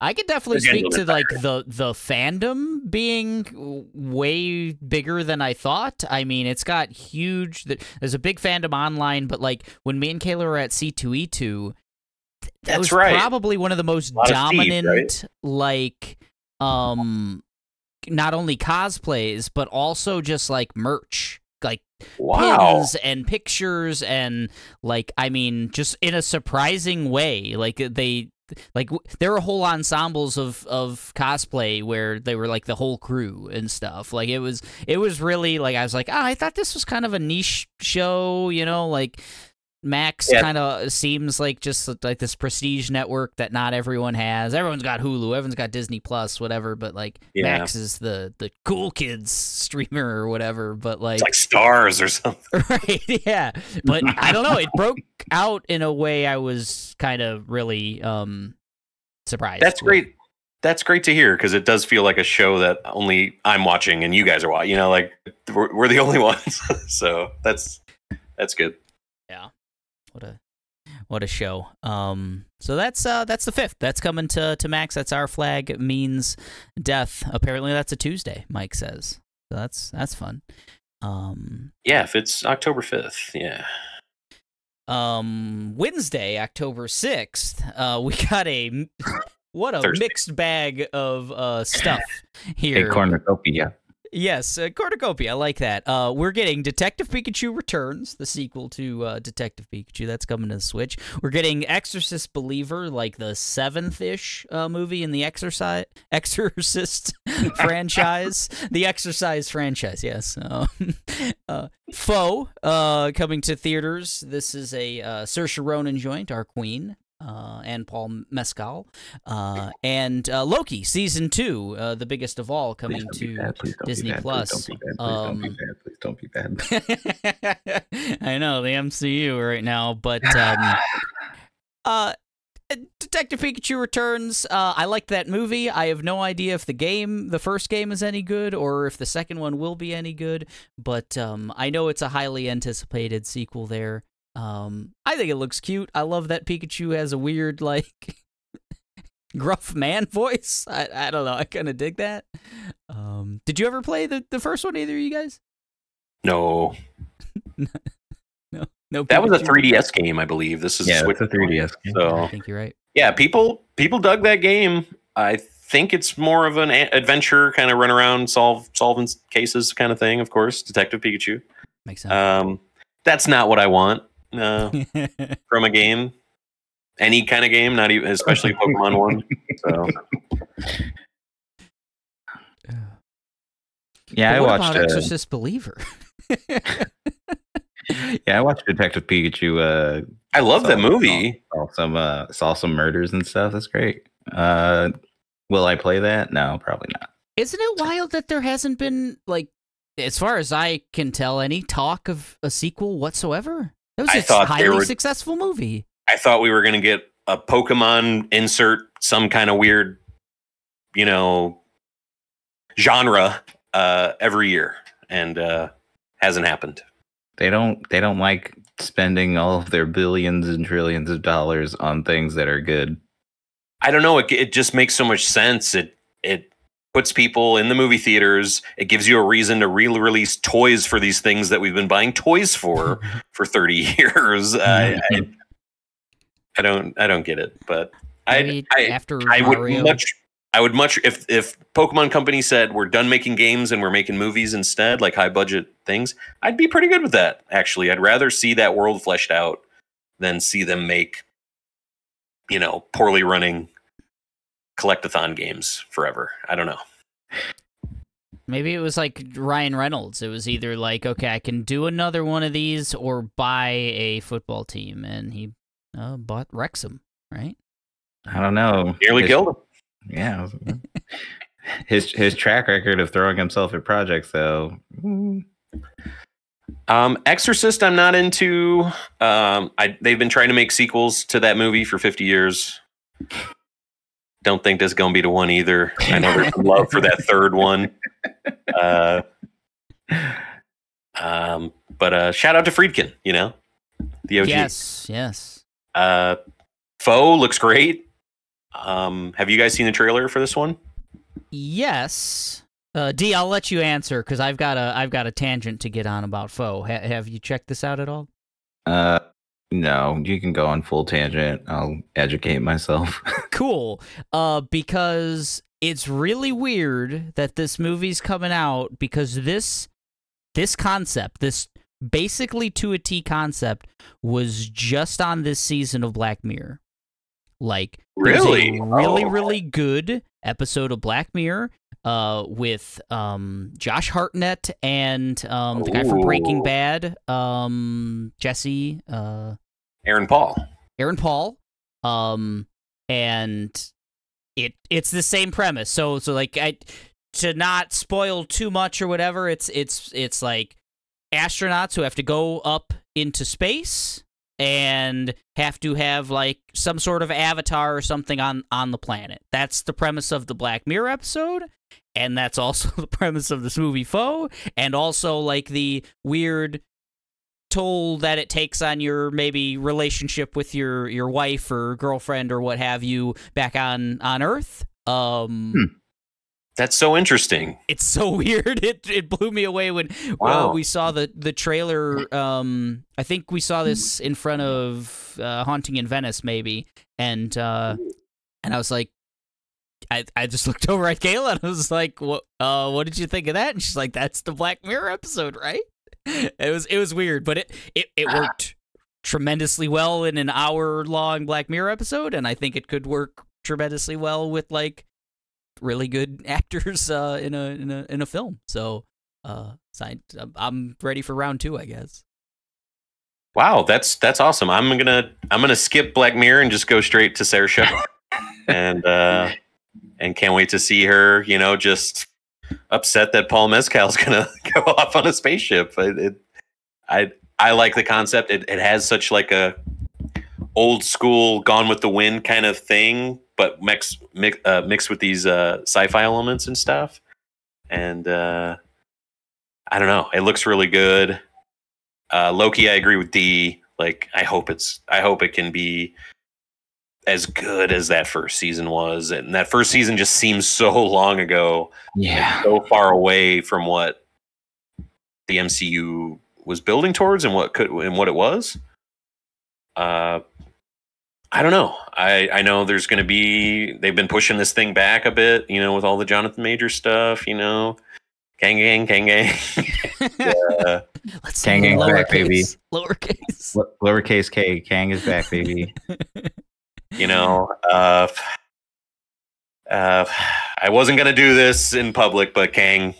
I could definitely speak to like the the fandom being way bigger than I thought. I mean, it's got huge. There's a big fandom online, but like when me and Kayla were at C two E two, that That's was right. probably one of the most of Steve, right? dominant like um not only cosplays but also just like merch like Wow. pins and pictures and like I mean just in a surprising way like they like there were whole ensembles of of cosplay where they were like the whole crew and stuff. Like it was it was really like I was like ah I thought this was kind of a niche show you know like Max Yeah. kind of seems like just like this prestige network that not everyone has. Everyone's got Hulu, everyone's got Disney Plus, whatever. But like Yeah. Max is the the cool kids streamer or whatever. But like, It's like stars or something. right, yeah. But I don't know. It broke out in a way I was kind of really um surprised. That's with. great. That's great to hear because it does feel like a show that only I'm watching and you guys are watching. You know, like we're, we're the only ones. so that's that's good. What a what a show. Um, so that's uh, that's the fifth. That's coming to to Max. That's our flag means death. Apparently, that's a Tuesday. Mike says. So that's that's fun. Um, Yeah, if it's October fifth, yeah. um, Wednesday, October sixth. Uh, we got a what a Thursday. mixed bag of uh stuff here. A cornucopia. Yes, uh, cornucopia. I like that. Uh, we're getting Detective Pikachu Returns, the sequel to uh, Detective Pikachu. That's coming to the Switch. We're getting Exorcist Believer, like the seventh-ish uh, movie in the Exorcise Exorcist franchise, the Exercise franchise. Yes. Um, uh, Foe uh, coming to theaters. This is a uh, Saoirse Ronan joint, our queen. Uh, and Paul Mescal, uh, and uh, Loki season two, uh, the biggest of all, coming to don't be bad. Please don't Disney. Plus. Don't be Um, bad. Please don't be bad. Please don't be bad. I know the MCU right now, but um, uh, Detective Pikachu returns. Uh, I like that movie. I have no idea if the game, the first game, is any good or if the second one will be any good. But um, I know it's a highly anticipated sequel. There, um, I think it looks cute. I love that Pikachu has a weird like gruff man voice. I I don't know. I kind of dig that. Um, did you ever play the the first one? Either of you guys? No, No, no. that was a 3DS game, I believe. This is Yeah, Switch it's a 3DS game. I think you're right. yeah, people people dug that game. I think it's more of an a- adventure, kind of run around, solve solving cases kind of thing. Of course, Detective Pikachu. Makes sense. Um, that's not what I want uh, from a game. Any kind of game, not even especially Pokemon one. So Yeah, But I what watched. about Uh, Exorcist Believer. yeah, I watched Detective Pikachu. Uh, I love that movie. Saw, saw some uh, saw some murders and stuff. That's great. Uh, will I play that? No, probably not. Isn't it wild that there hasn't been like, as far as I can tell, any talk of a sequel whatsoever? It was I a thought highly were- successful movie. I thought we were going to get a Pokemon insert, some kind of weird, you know, genre uh, every year, and uh, hasn't happened. They don't. They don't like spending all of their billions and trillions of dollars on things that are good. I don't know. It, it just makes so much sense. It it puts people in the movie theaters. It gives you a reason to re-release toys for these things that we've been buying toys for for thirty years. I, I, I don't I don't get it, but I Maybe I, after I would much I would much if if Pokemon Company said we're done making games and we're making movies instead, like high budget things, I'd be pretty good with that. Actually, I'd rather see that world fleshed out than see them make you know poorly running collectathon games forever. I don't know. Maybe it was like Ryan Reynolds. It was either like, okay, I can do another one of these or buy a football team, and he uh, bought Wrexham, right? I don't know. Nearly His- killed him. Yeah. his his track record of throwing himself at projects, though. mm, Um, Exorcist, I'm not into. Um, I, they've been trying to make sequels to that movie for 50 years. Don't think this is gonna be the one either. I know there's love for that third one. Uh, um, but uh, shout out to Friedkin, you know, the OG. Yes, yes. Uh, Foe looks great. Um, have you guys seen the trailer for this one? Yes. Uh, D, I'll let you answer because I've got a I've got a tangent to get on about Foe. Ha- have you checked this out at all? Uh, no, you can go on full tangent. I'll educate myself. Cool. Uh, because it's really weird that this movie's coming out because this this concept, this basically to a T concept, was just on this season of Black Mirror. Like Really? really, Oh. really good episode of Black Mirror uh, with um, Josh Hartnett and um, the guy from Breaking Bad, um, Jesse, uh, Aaron Paul. Aaron Paul, um, and it it's the same premise. So so like I to not spoil too much or whatever. It's it's it's like astronauts who have to go up into space and have to have like some sort of avatar or something on on the planet. That's the premise of the Black Mirror episode. And that's also the premise of this movie Foe, and also like the weird toll that it takes on your maybe relationship with your your wife or girlfriend or what have you back on on Earth. Um, Hmm. That's so interesting. it's so weird. It it blew me away when uh, Wow. we saw the the trailer. Um, I think we saw this in front of uh, Haunting in Venice, maybe, and uh, and I was like. I, I just looked over at Kayla and I was like, "What? Uh, what did you think of that?" And she's like, "That's the Black Mirror episode, right?" It was it was weird, but it it, it worked tremendously well in an hour long Black Mirror episode, and I think it could work tremendously well with like really good actors uh, in a in a in a film. So, uh, I, I'm ready for round two, I guess. Wow, that's that's awesome. I'm gonna I'm gonna skip Black Mirror and just go straight to Saoirse, and uh, and can't wait to see her. You know, just upset that Paul Mescal's gonna go off on a spaceship. It, it, I I like the concept. It it has such like a old school Gone with the Wind kind of thing, but mix mix uh, mixed with these uh, sci-fi elements and stuff. And uh, I don't know. It looks really good. Uh, Loki, I agree with D. Like, I hope it's, I hope it can be as good as that first season was. And that first season just seems so long ago, Yeah. so far away from what the MCU was building towards and what could and what it was. Uh, I don't know. I I know there's going to be. They've been pushing this thing back a bit, you know, with all the Jonathan Major stuff. You know, gang gang gang gang. yeah. Let's Kang say it in Gang's back, baby. lowercase. Lowercase. Lo- Lowercase K, Kang is back, baby. you know uh uh i wasn't gonna do this in public but kang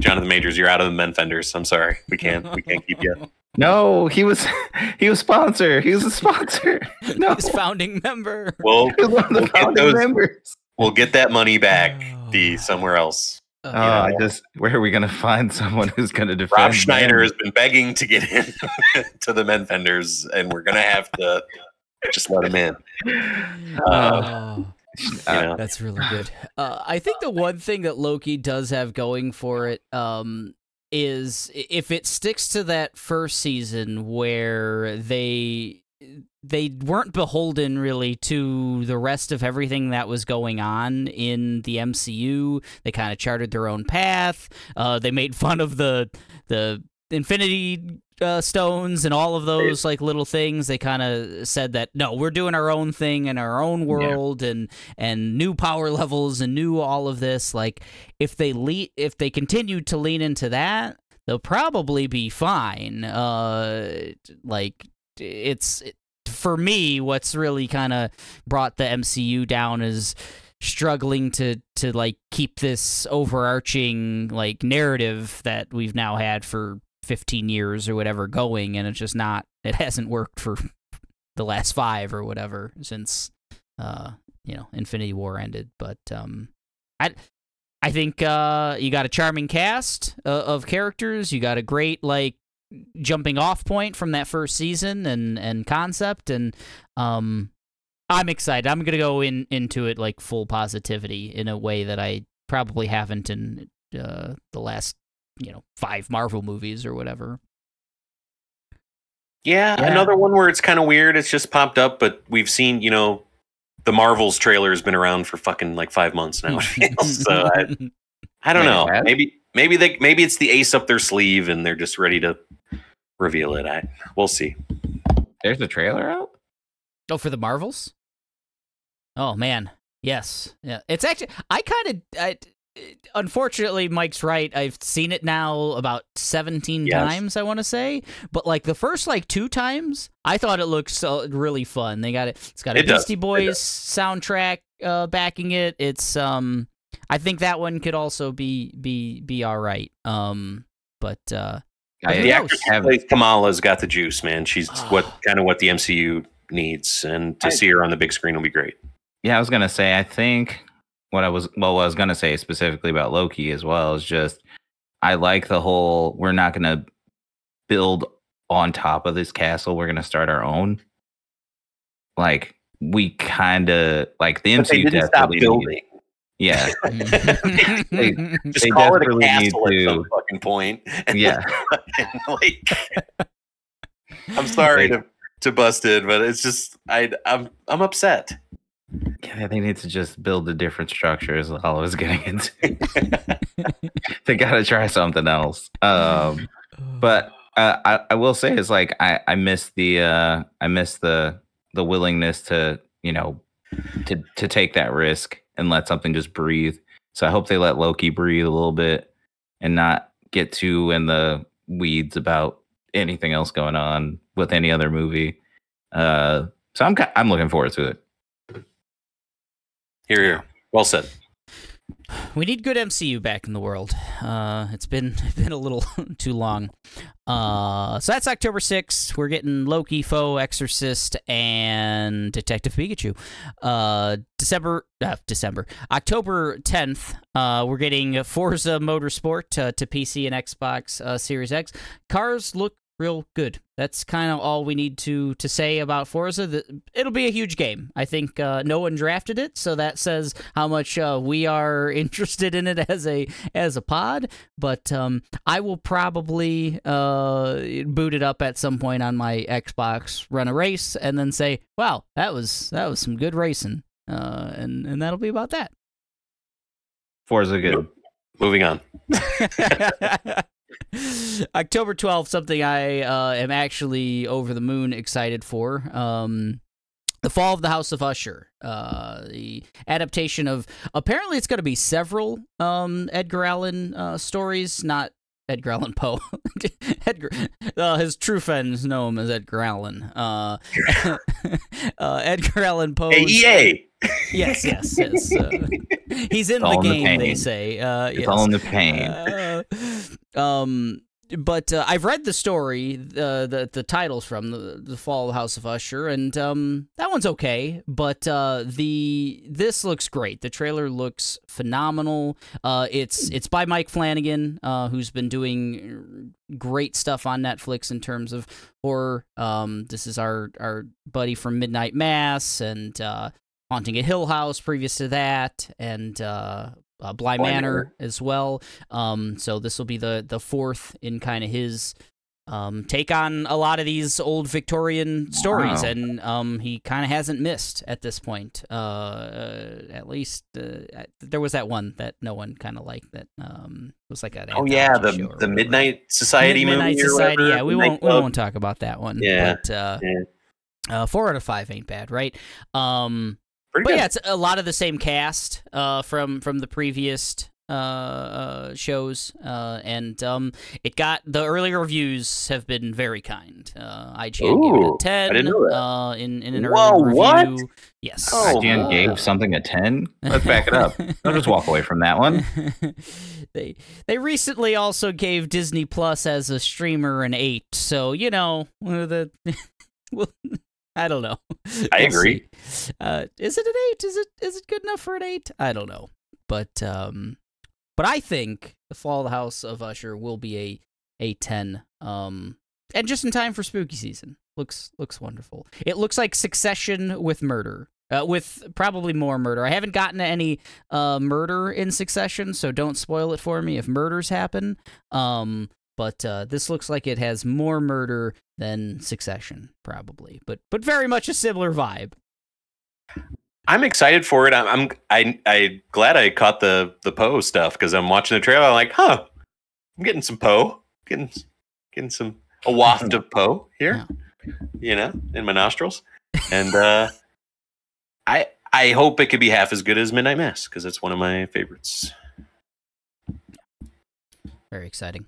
jonathan majors you're out of the men fenders i'm sorry we can't we can't keep you No, he was he was sponsor. He was a sponsor. No, His founding member. we'll one of the We'll get founding those- members. we'll get that money back d somewhere else Uh, Oh, I just where are we gonna find someone who's gonna defend? rob schneider him? has been begging to get in to the men fenders and we're gonna have to just let him in Uh, oh. you uh, That's really good. Uh, I think the one thing that Loki does have going for it um, is if it sticks to that first season where they they weren't beholden really to the rest of everything that was going on in the MCU. They kind of charted their own path. Uh, they made fun of the the Infinity uh, Stones and all of those like little things. They kind of said that no, we're doing our own thing in our own world and and new power levels and new all of this. Like if they le- if they continue to lean into that, they'll probably be fine. Uh, like it's for me, what's really kind of brought the MCU down is struggling to to like keep this overarching like narrative that we've now had for 15 years or whatever going and it's just not it hasn't worked for the last 5 or whatever since uh you know Infinity War ended. But um I I think uh you got a charming cast uh, of characters. You got a great like jumping off point from that first season and and concept. And um I'm excited. I'm gonna go in into it like full positivity in a way that I probably haven't in uh, the last you know five Marvel movies or whatever. Yeah, Yeah. another one where it's kind of weird. It's just popped up, but we've seen, you know, the Marvels trailer has been around for fucking like five months now. Feels. so I, I don't know. Maybe maybe they maybe it's the ace up their sleeve and they're just ready to reveal it. I we'll see. There's the trailer out. oh, for the Marvels. Oh man, yes, yeah. It's actually I kind of I. Unfortunately, Mike's right. I've seen it now about 17 Yes. times, I want to say. But like the first like two times, I thought it looked so really fun. They got it. It's got a It. Beastie It Boys soundtrack uh, backing it. It's um, I think that one could also be be be all right. Um, but uh, I Who the actress who have plays Kamala's got the juice, man. She's Ah. what kind of what the MCU needs, and to I- see her on the big screen will be great. Yeah, I was gonna say. I think what I was well, what I was gonna say specifically about Loki as well is just I like the whole. We're not gonna build on top of this castle. We're gonna start our own. Like we kind of like the But they MCU didn't stop desperately need- building. Yeah, Just They call it a desperately need castle at some fucking point. And yeah. like, I'm sorry to, to bust in, but it's just I I'm I'm upset. Yeah, they need to just build a different structure. Is all I was getting into. they got to try something else. Um, but uh, I, I will say is like I I miss the uh I miss the the willingness to you know to to take that risk and let something just breathe. So I hope they let Loki breathe a little bit and not get too in the weeds about anything else going on with any other movie. Uh, so I'm I'm looking forward to it. Here, here. Well said. We need good MCU back in the world. Uh, it's been been a little too long. Uh, so that's October 6th. We're getting Loki, Foe, Exorcist, and Detective Pikachu. Uh, December, uh, December, October 10th. Uh, we're getting Forza Motorsport uh, to PC and Xbox Series X. Cars look real good. That's kind of all we need to to say about Forza. The, it'll be a huge game. I think uh, no one drafted it, so that says how much uh, we are interested in it as a as a pod. But um, I will probably uh, boot it up at some point on my Xbox, run a race, and then say, "Wow, that was that was some good racing," uh, and and that'll be about that. Forza good. Moving on. October 12th, something I uh, am actually over the moon excited for. Um, the Fall of the House of Usher, uh, the adaptation of apparently it's going to be several um, Edgar Allan uh, stories, not Edgar Allan Poe. Edgar, uh, his true friends know him as Edgar Allan. Uh, uh, Edgar Allan Poe. Hey, EA. Yes, yes, yes. Uh, he's in It's the in the game, they say. Uh, It's yes. all in the pain. Um, but uh, I've read the story, uh, the the titles from the the Fall of the House of Usher, and um, that one's okay. But uh, the this looks great. The trailer looks phenomenal. Uh, it's it's by Mike Flanagan, uh, who's been doing great stuff on Netflix in terms of horror. Um, this is our our buddy from Midnight Mass and uh, Haunting a Hill House. Previous to that, and uh, Bly Bly Manor Manor. as well. Um, so this will be the the fourth in kind of his um, take on a lot of these old Victorian stories, Wow. and um, he kind of hasn't missed at this point. Uh, uh, at least uh, there was that one that no one kind of liked that um, was like an Oh yeah, the the whatever. Midnight Society Mid- Midnight. Society. Yeah, we Midnight won't we won't talk about that one. Yeah. but uh, Yeah. uh, four out of five ain't bad, right? Um, Pretty but good. yeah, it's a lot of the same cast uh, from from the previous uh, uh, shows, uh, and um, it got the earlier reviews have been very kind. Uh, IGN gave it a Ooh, ten. didn't know that. Uh, in in an Whoa, early what? review. Yes. Oh, IGN wow. gave something a 10. Let's back it up. Don't just walk away from that one. they they recently also gave Disney Plus as a streamer an eight. So you know the. well, I don't know. I agree. Uh, is it an eight? Is it is it good enough for an eight? I don't know, but um, but I think the Fall of the House of Usher will be a a ten. Um, and just in time for spooky season. Looks looks wonderful. It looks like Succession with murder. Uh, with probably more murder. I haven't gotten to any uh, murder in Succession, so don't spoil it for me if murders happen. Um, but uh, this looks like it has more murder than Succession, probably, but but very much a similar vibe. I'm excited for it. I'm I'm I I glad I caught the the Poe stuff because I'm watching the trailer. I'm like, huh, I'm getting some Poe, getting getting some a waft of Poe here, you know, in my nostrils, and uh, I I hope it could be half as good as Midnight Mass because it's one of my favorites. Very exciting.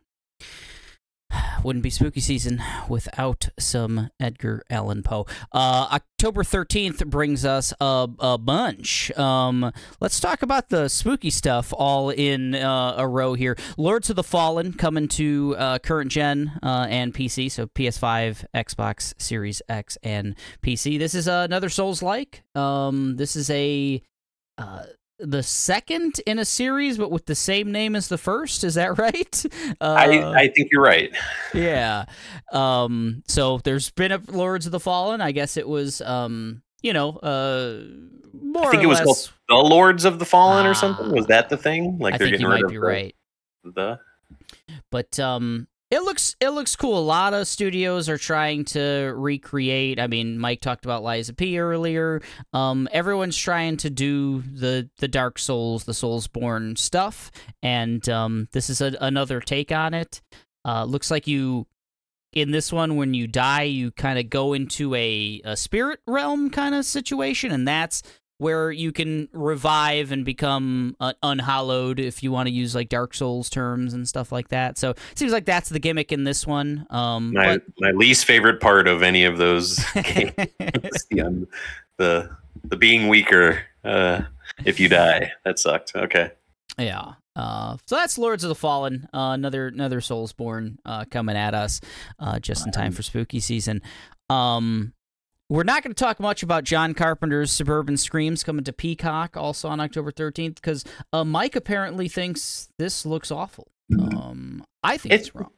Wouldn't be spooky season without some Edgar Allan Poe. Uh, October 13th brings us a, a bunch. Um, let's talk about the spooky stuff all in uh, a row here. Lords of the Fallen coming to uh, current gen uh, and PC, so PS5, Xbox Series X, and PC. This is another Souls like. Um, this is a. The second in a series, but with the same name as the first. Is that right? Uh, I I think you're right. yeah. Um. So there's been a Lords of the Fallen. I guess it was. Um. You know. Uh. More I think it was less. called The Lords of the Fallen or something. Ah. Was that the thing? Like I they're think getting you rid might of be the- right. the But um. It looks it looks cool. A lot of studios are trying to recreate. I mean, Mike talked about Lies of P earlier. Um, everyone's trying to do the the Dark Souls, the Soulsborne stuff, and um, this is a, another take on it. Uh, looks like you in this one when you die, you kind of go into a, a spirit realm kind of situation, and that's where you can revive and become uh, unhallowed if you want to use like Dark Souls terms and stuff like that. So it seems like that's the gimmick in this one. Um, My but my least favorite part of any of those games the, un- the the being weaker uh, if you die. That sucked. Okay. yeah. Uh, so that's Lords of the Fallen, uh, another another Soulsborne uh, coming at us uh, just in time for spooky season. Um, we're not going to talk much about John Carpenter's Suburban Screams coming to Peacock also on October 13th because uh, Mike apparently thinks this looks awful. Um, I think it's, It's- wrong.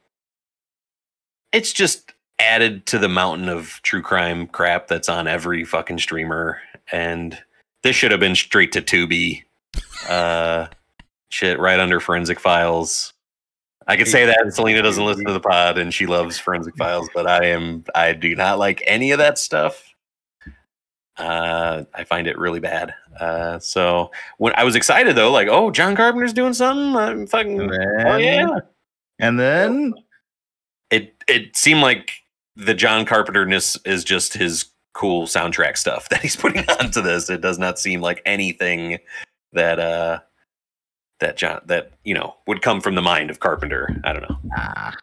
It's just added to the mountain of true crime crap that's on every fucking streamer, and this should have been straight to Tubi. Uh, shit, right under Forensic Files. I could say that Selena doesn't listen to the pod and she loves Forensic Files, but I am I do not like any of that stuff. Uh, I find it really bad. Uh, so when I was excited though, like, oh, John Carpenter's doing something, I'm fucking, And oh yeah, and then it it seemed like the John Carpenterness is just his cool soundtrack stuff that he's putting onto this. It does not seem like anything that uh that John that you know would come from the mind of Carpenter. I don't know. ah,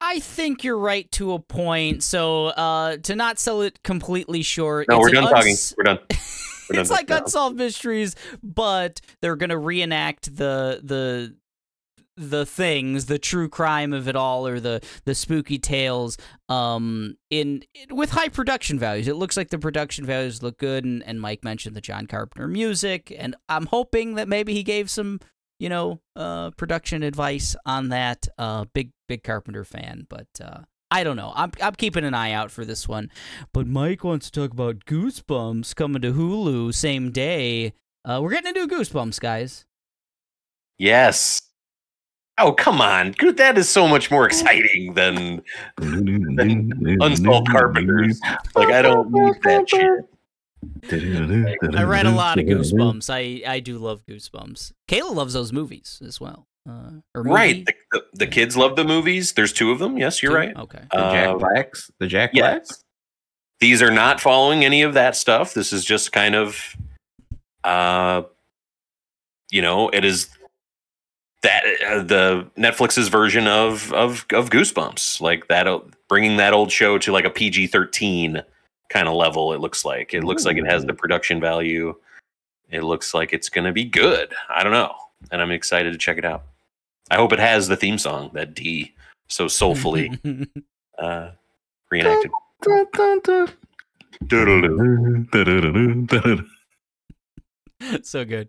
I think you're right to a point. So uh, to not sell it completely short, No, it's we're done talking. uns- We're done. We're done it's like talking. unsolved mysteries, but they're gonna reenact the the the things, the true crime of it all, or the the spooky tales, um, in with high production values. It looks like the production values look good, and, and Mike mentioned the John Carpenter music, and I'm hoping that maybe he gave some, you know, uh, production advice on that. Uh, big big Carpenter fan, but uh, I don't know. I'm I'm keeping an eye out for this one. But Mike wants to talk about Goosebumps coming to Hulu same day. Uh, we're getting a new Goosebumps, guys. Yes. Oh come on, Dude, that is so much more exciting than Unsolved Carpenters. like I don't need that shit. I read a lot of Goosebumps. I I do love Goosebumps. Kayla loves those movies as well. Uh, or Right. The, the, the kids love the movies. There's two of them. Yes, you're too? right. Okay. The Jack Uh, Blacks. The Jack yeah. Blacks. these are not following any of that stuff. This is just kind of, uh, you know, it is that uh, the Netflix's version of of of Goosebumps, like that, o- bringing that old show to like a PG thirteen kind of level. It looks like it looks like it has the production value. It looks like it's to be good. I don't know, and I'm excited to check it out. I hope it has the theme song that D so soulfully uh, reenacted. Doodle-doo. so good.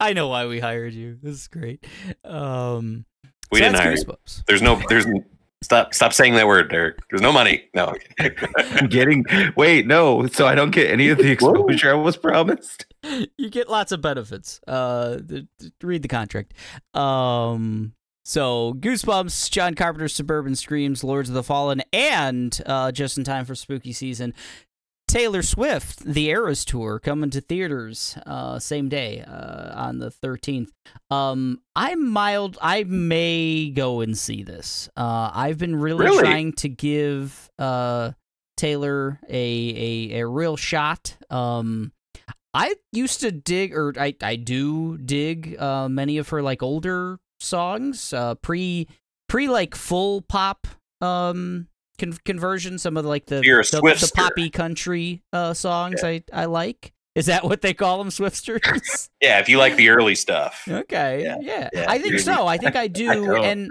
I know why we hired you. This is great. Um, We so didn't that's hire you. There's no. There's stop. Stop saying that word, Derek. There's no money. No. I'm getting wait no, so I don't get any of the exposure I was promised. you get lots of benefits. Uh, th- th- read the contract. Um, so Goosebumps, John Carpenter's Suburban Screams, Lords of the Fallen, and uh, just in time for spooky season, Taylor Swift, the Eras Tour, coming to theaters uh, same day uh, on the 13th. Um, I'm mild. I may go and see this. Uh, I've been really, Really? trying to give uh, Taylor a, a a real shot. Um, I used to dig, or I I do dig uh, many of her like older songs, uh, pre pre like full pop um con- conversion. Some of the, like the the, the poppy country uh songs I I like. Is that what they call them, Swiftsters? yeah, if you like the early stuff. okay, yeah, Yeah, yeah, I think so. I think I do, don't. and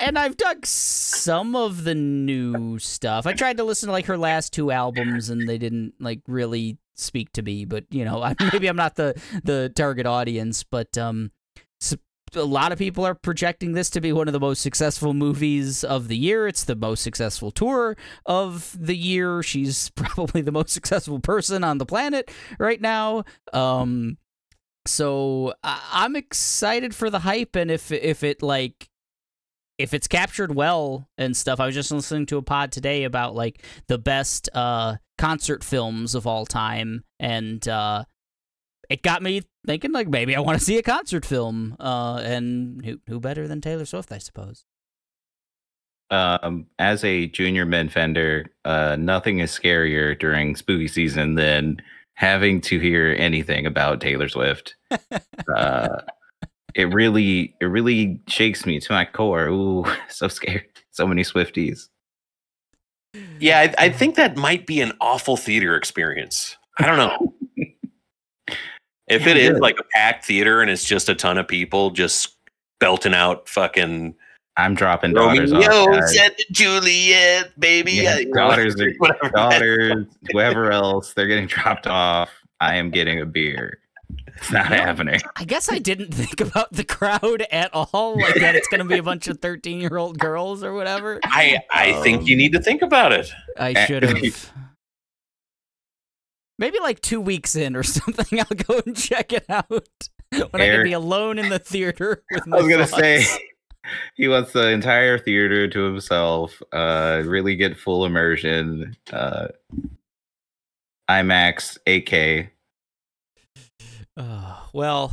and I've dug some of the new stuff. I tried to listen to like her last two albums, and they didn't like really speak to me. But you know, I, maybe I'm not the the target audience. But um, a lot of people are projecting this to be one of the most successful movies of the year. It's the most successful tour of the year. She's probably the most successful person on the planet right now. Um, so I- I'm excited for the hype, and if if it like if it's captured well and stuff, I was just listening to a pod today about like the best uh, concert films of all time, and uh, it got me thinking like maybe I want to see a concert film. Uh, and who who better than Taylor Swift, I suppose. Um, as a junior men fender, uh, nothing is scarier during spooky season than having to hear anything about Taylor Swift. uh, it really, it really shakes me to my core. Ooh, so scared. So many Swifties. Yeah, I, I think that might be an awful theater experience. I don't know. if Yeah, it is good. like a packed theater and it's just a ton of people just belting out fucking I'm dropping daughters off. Romeo guys. said Juliet, baby. Yeah, I- you know, daughters are- whatever. daughters, whoever else, they're getting dropped off. I am getting a beer. It's not happening. I guess I didn't think about the crowd at all, like that it's gonna be a bunch of thirteen year old girls or whatever. I, I think you need to think about it. I Eh, should have. Maybe like two weeks in or something, I'll go and check it out when I can Eric- be alone in the theater with my I was gonna say he wants the entire theater to himself. Uh, really get full immersion. Uh, IMAX 8K. Uh, well,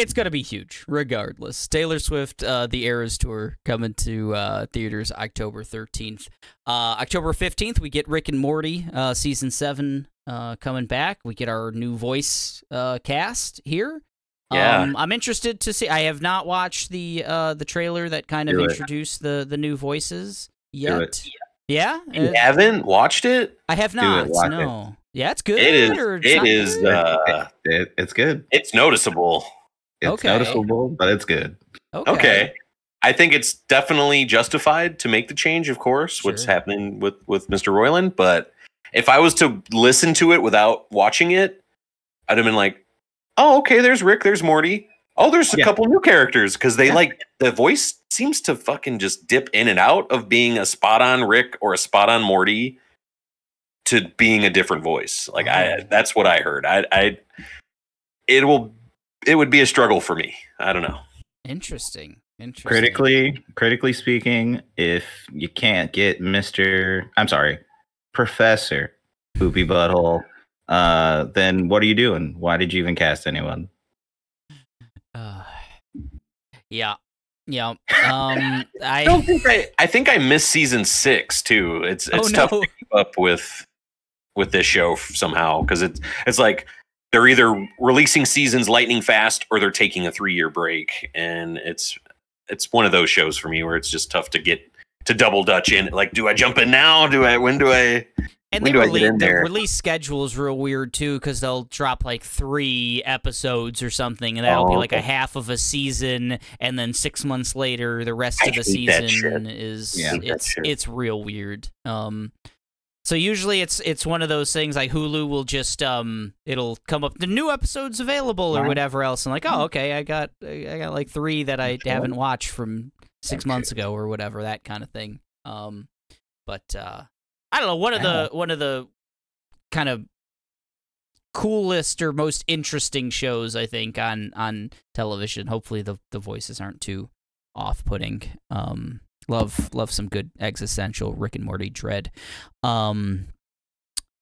it's gonna be huge, regardless. Taylor Swift, uh, the Eras tour coming to uh, theaters October thirteenth. Uh, October fifteenth, we get Rick and Morty uh, season seven uh, coming back. We get our new voice uh, cast here. Yeah. Um, I'm interested to see. I have not watched the uh, the trailer that kind of Do it. introduced the the new voices Do yet. it. Yeah, You Uh, haven't watched it? I have Do it, not. it. no. Yeah, it's good. It is. or it's It good? Uh, It, it's good. it's noticeable. It's Okay. noticeable, but it's good. Okay. I think it's definitely justified to make the change, of course, what's happening with, with Mr. Roiland. But if I was to listen to it without watching it, I'd have been like, oh, okay, there's Rick, there's Morty. Oh, there's a Yeah. couple new characters because they Yeah. like the voice seems to fucking just dip in and out of being a spot on Rick or a spot on Morty to being a different voice. Like I Oh. that's what I heard. I I it will it would be a struggle for me. I don't know. Interesting. Interesting. Critically, critically speaking, if you can't get Mister, I'm sorry, Professor Poopy Butthole, uh, then what are you doing? Why did you even cast anyone? Uh, yeah. Yeah. Um, I I. don't think I. I think I missed season six too. It's Oh it's tough no. to keep up with with this show somehow because it's it's like they're either releasing seasons lightning fast or they're taking a three year break, and it's it's one of those shows for me where it's just tough to get to double dutch in. Like, do I jump in now? Do I? When do I? And When they do I get release, in the there? release schedule is real weird too because they'll drop like three episodes or something, and that'll be Oh, like a half of a season, and then six months later, the rest I of the season is Yeah. It's it's real weird. Um, so usually it's it's one of those things like Hulu will just um it'll come up the new episodes available or whatever else, and like oh okay I got I got like three that I haven't watched from six months ago or whatever that kind of thing. Um, but uh, I don't know one of the one of the kind of coolest or most interesting shows I think on on television. Hopefully the the voices aren't too off putting. Um, love love some good existential Rick and Morty dread. Um,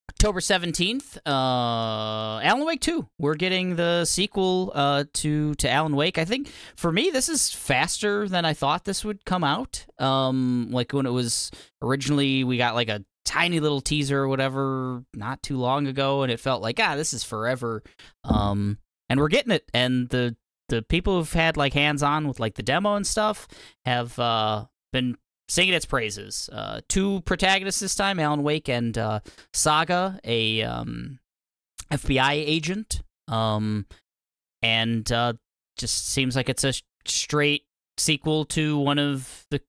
October seventeenth, uh, Alan Wake two. We're getting the sequel uh, to to Alan Wake. I think for me this is faster than I thought this would come out. Um, like when it was originally, we got like a tiny little teaser or whatever not too long ago, and it felt like ah, this is forever. Um, and we're getting it, and the the people who've had like hands on with like the demo and stuff have uh been singing its praises. Uh, two protagonists this time, Alan Wake and uh, Saga, a um, FBI agent. Um, and uh, just seems like it's a straight sequel to one of the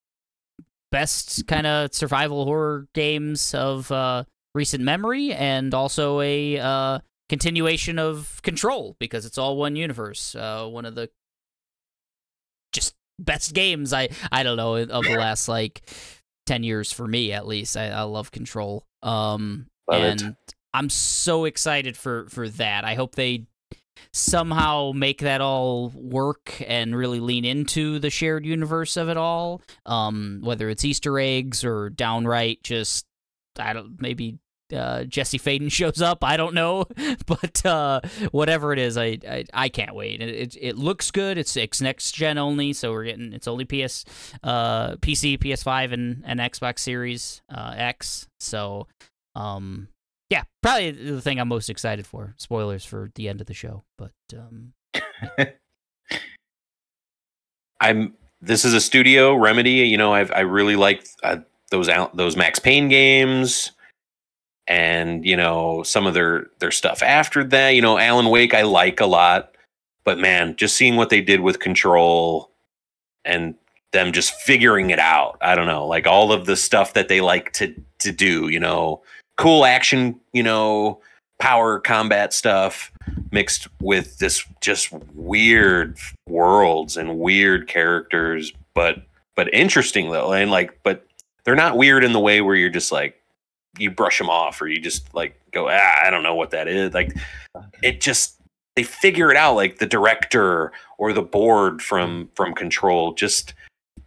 best kind of survival horror games of uh, recent memory, and also a uh, continuation of Control because it's all one universe. Uh, one of the best games I I don't know of the last like ten years for me at least. I, I love Control. Um, Love it. and I'm so excited for for that. I hope they somehow make that all work and really lean into the shared universe of it all. Um, whether it's Easter eggs or downright just I don't maybe uh, Jesse Faden shows up. I don't know, but uh, whatever it is, I, I, I can't wait. It, it, it looks good. It's it's next gen only, so we're getting it's only PS, uh, PC, PS5, and and Xbox Series uh, X. So, um, yeah, probably the thing I'm most excited for. Spoilers for the end of the show, but um, I'm. This is a studio remedy. You know, I've I really like uh, those out those Max Payne games, and you know some of their their stuff after that. You know, Alan Wake I like a lot, but man, just seeing what they did with Control and them just figuring it out. I don't know, like all of the stuff that they like to to do. You know, cool action. You know, power combat stuff mixed with this just weird worlds and weird characters but but interesting though and like but they're not weird in the way where you're just like you brush them off or you just like go ah, i don't know what that is. Like it just they figure it out like the director or the board from from control just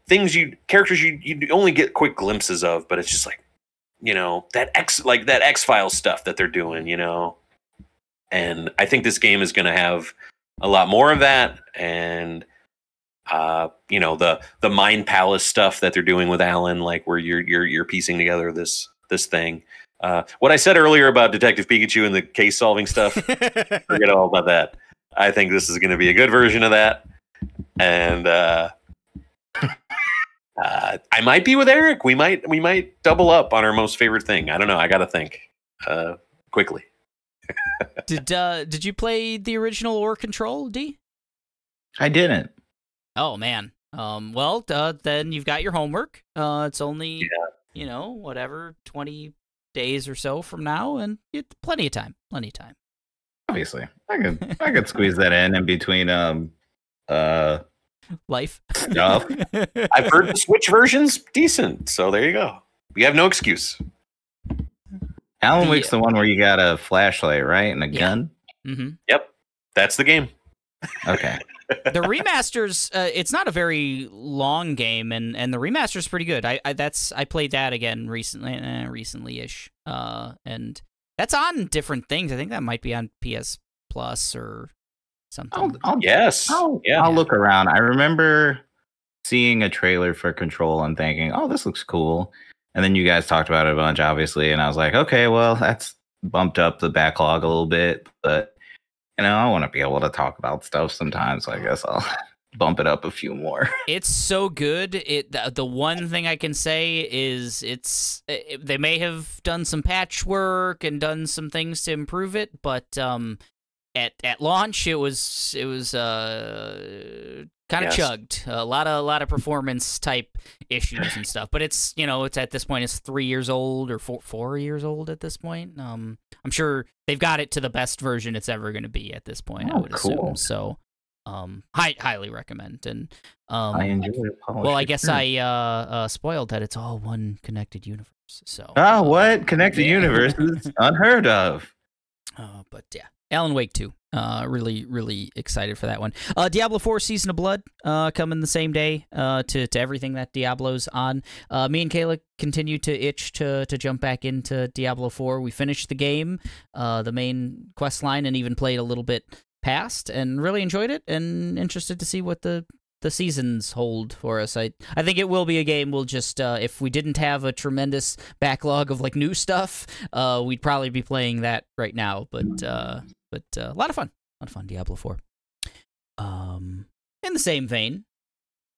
things you characters you you only get quick glimpses of but it's just like you know that x like that x files stuff that they're doing you know? And I think this game is going to have a lot more of that, and uh, you know the the Mind Palace stuff that they're doing with Alan, like where you're you're you're piecing together this this thing. Uh, what I said earlier about Detective Pikachu and the case solving stuff, forget all about that. I think this is going to be a good version of that, and uh, uh, I might be with Eric. We might we might double up on our most favorite thing. I don't know. I got to think uh, quickly did uh did you play the original or Control D? I didn't. Oh man. Um. Well, uh, then you've got your homework. Uh, it's only Yeah. You know whatever twenty days or so from now, and it's plenty of time. Plenty of time. Obviously, I could I could squeeze that in in between um uh Life. stuff. I've heard the Switch version's decent, so there you go. You have no excuse. Alan The- Wake's the one where you got a flashlight, right, and a Yeah. gun. hmm Yep, that's the game. Okay. the remasters uh, it's not a very long game and and the remaster's pretty good i, I that's i played that again recently eh, recently ish uh and that's on different things i think that might be on ps plus or something I'll, I'll, Yes. I'll, yeah. I'll look around. I remember seeing a trailer for Control and thinking, "Oh, this looks cool." And then you guys talked about it a bunch, obviously, and I was like, "Okay, well, that's bumped up the backlog a little bit." But you know, I want to be able to talk about stuff sometimes, so I guess I'll bump it up a few more. it's so good it the, the one thing i can say is it's it, they may have done some patchwork and done some things to improve it but um at at launch it was it was uh kind of Yes. chugged a lot of a lot of performance type issues and stuff but it's you know it's at this point it's three years old or four four years old at this point um i'm sure they've got it to the best version it's ever going to be at this point i Oh, would cool. assume so um high, highly recommend and um I enjoy it. well, I guess. I uh, uh, spoiled that it's all one connected universe. So. Ah, uh, what connected yeah. universes? Unheard of. Uh, but yeah, Alan Wake 2. Uh, really, really excited for that one. Uh, Diablo 4 Season of Blood uh, coming the same day uh, to, to everything that Diablo's on. Uh, me and Kayla continue to itch to, to jump back into Diablo 4. We finished the game, uh, the main quest line, and even played a little bit past and really enjoyed it and interested to see what the the seasons hold for us. I I think it will be a game we'll just uh, if we didn't have a tremendous backlog of like new stuff, uh, we'd probably be playing that right now. But uh, but uh, a lot of fun, a lot of fun. Diablo Four. Um, in the same vein,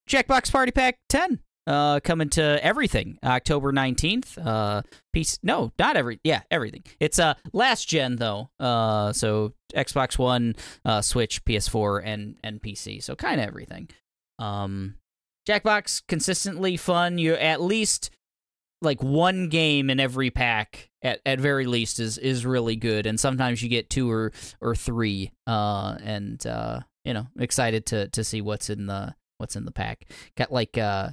Jackbox Party Pack Ten. Uh, coming to everything October nineteenth. Uh, piece no, not every yeah everything. It's uh last gen though. Uh, so Xbox One, uh, Switch, PS4, and and PC. So kind of everything. Um, Jackbox consistently fun. You at least like one game in every pack at, at very least is is really good, and sometimes you get two or or three. Uh, and uh, you know, excited to to see what's in the what's in the pack. Got like uh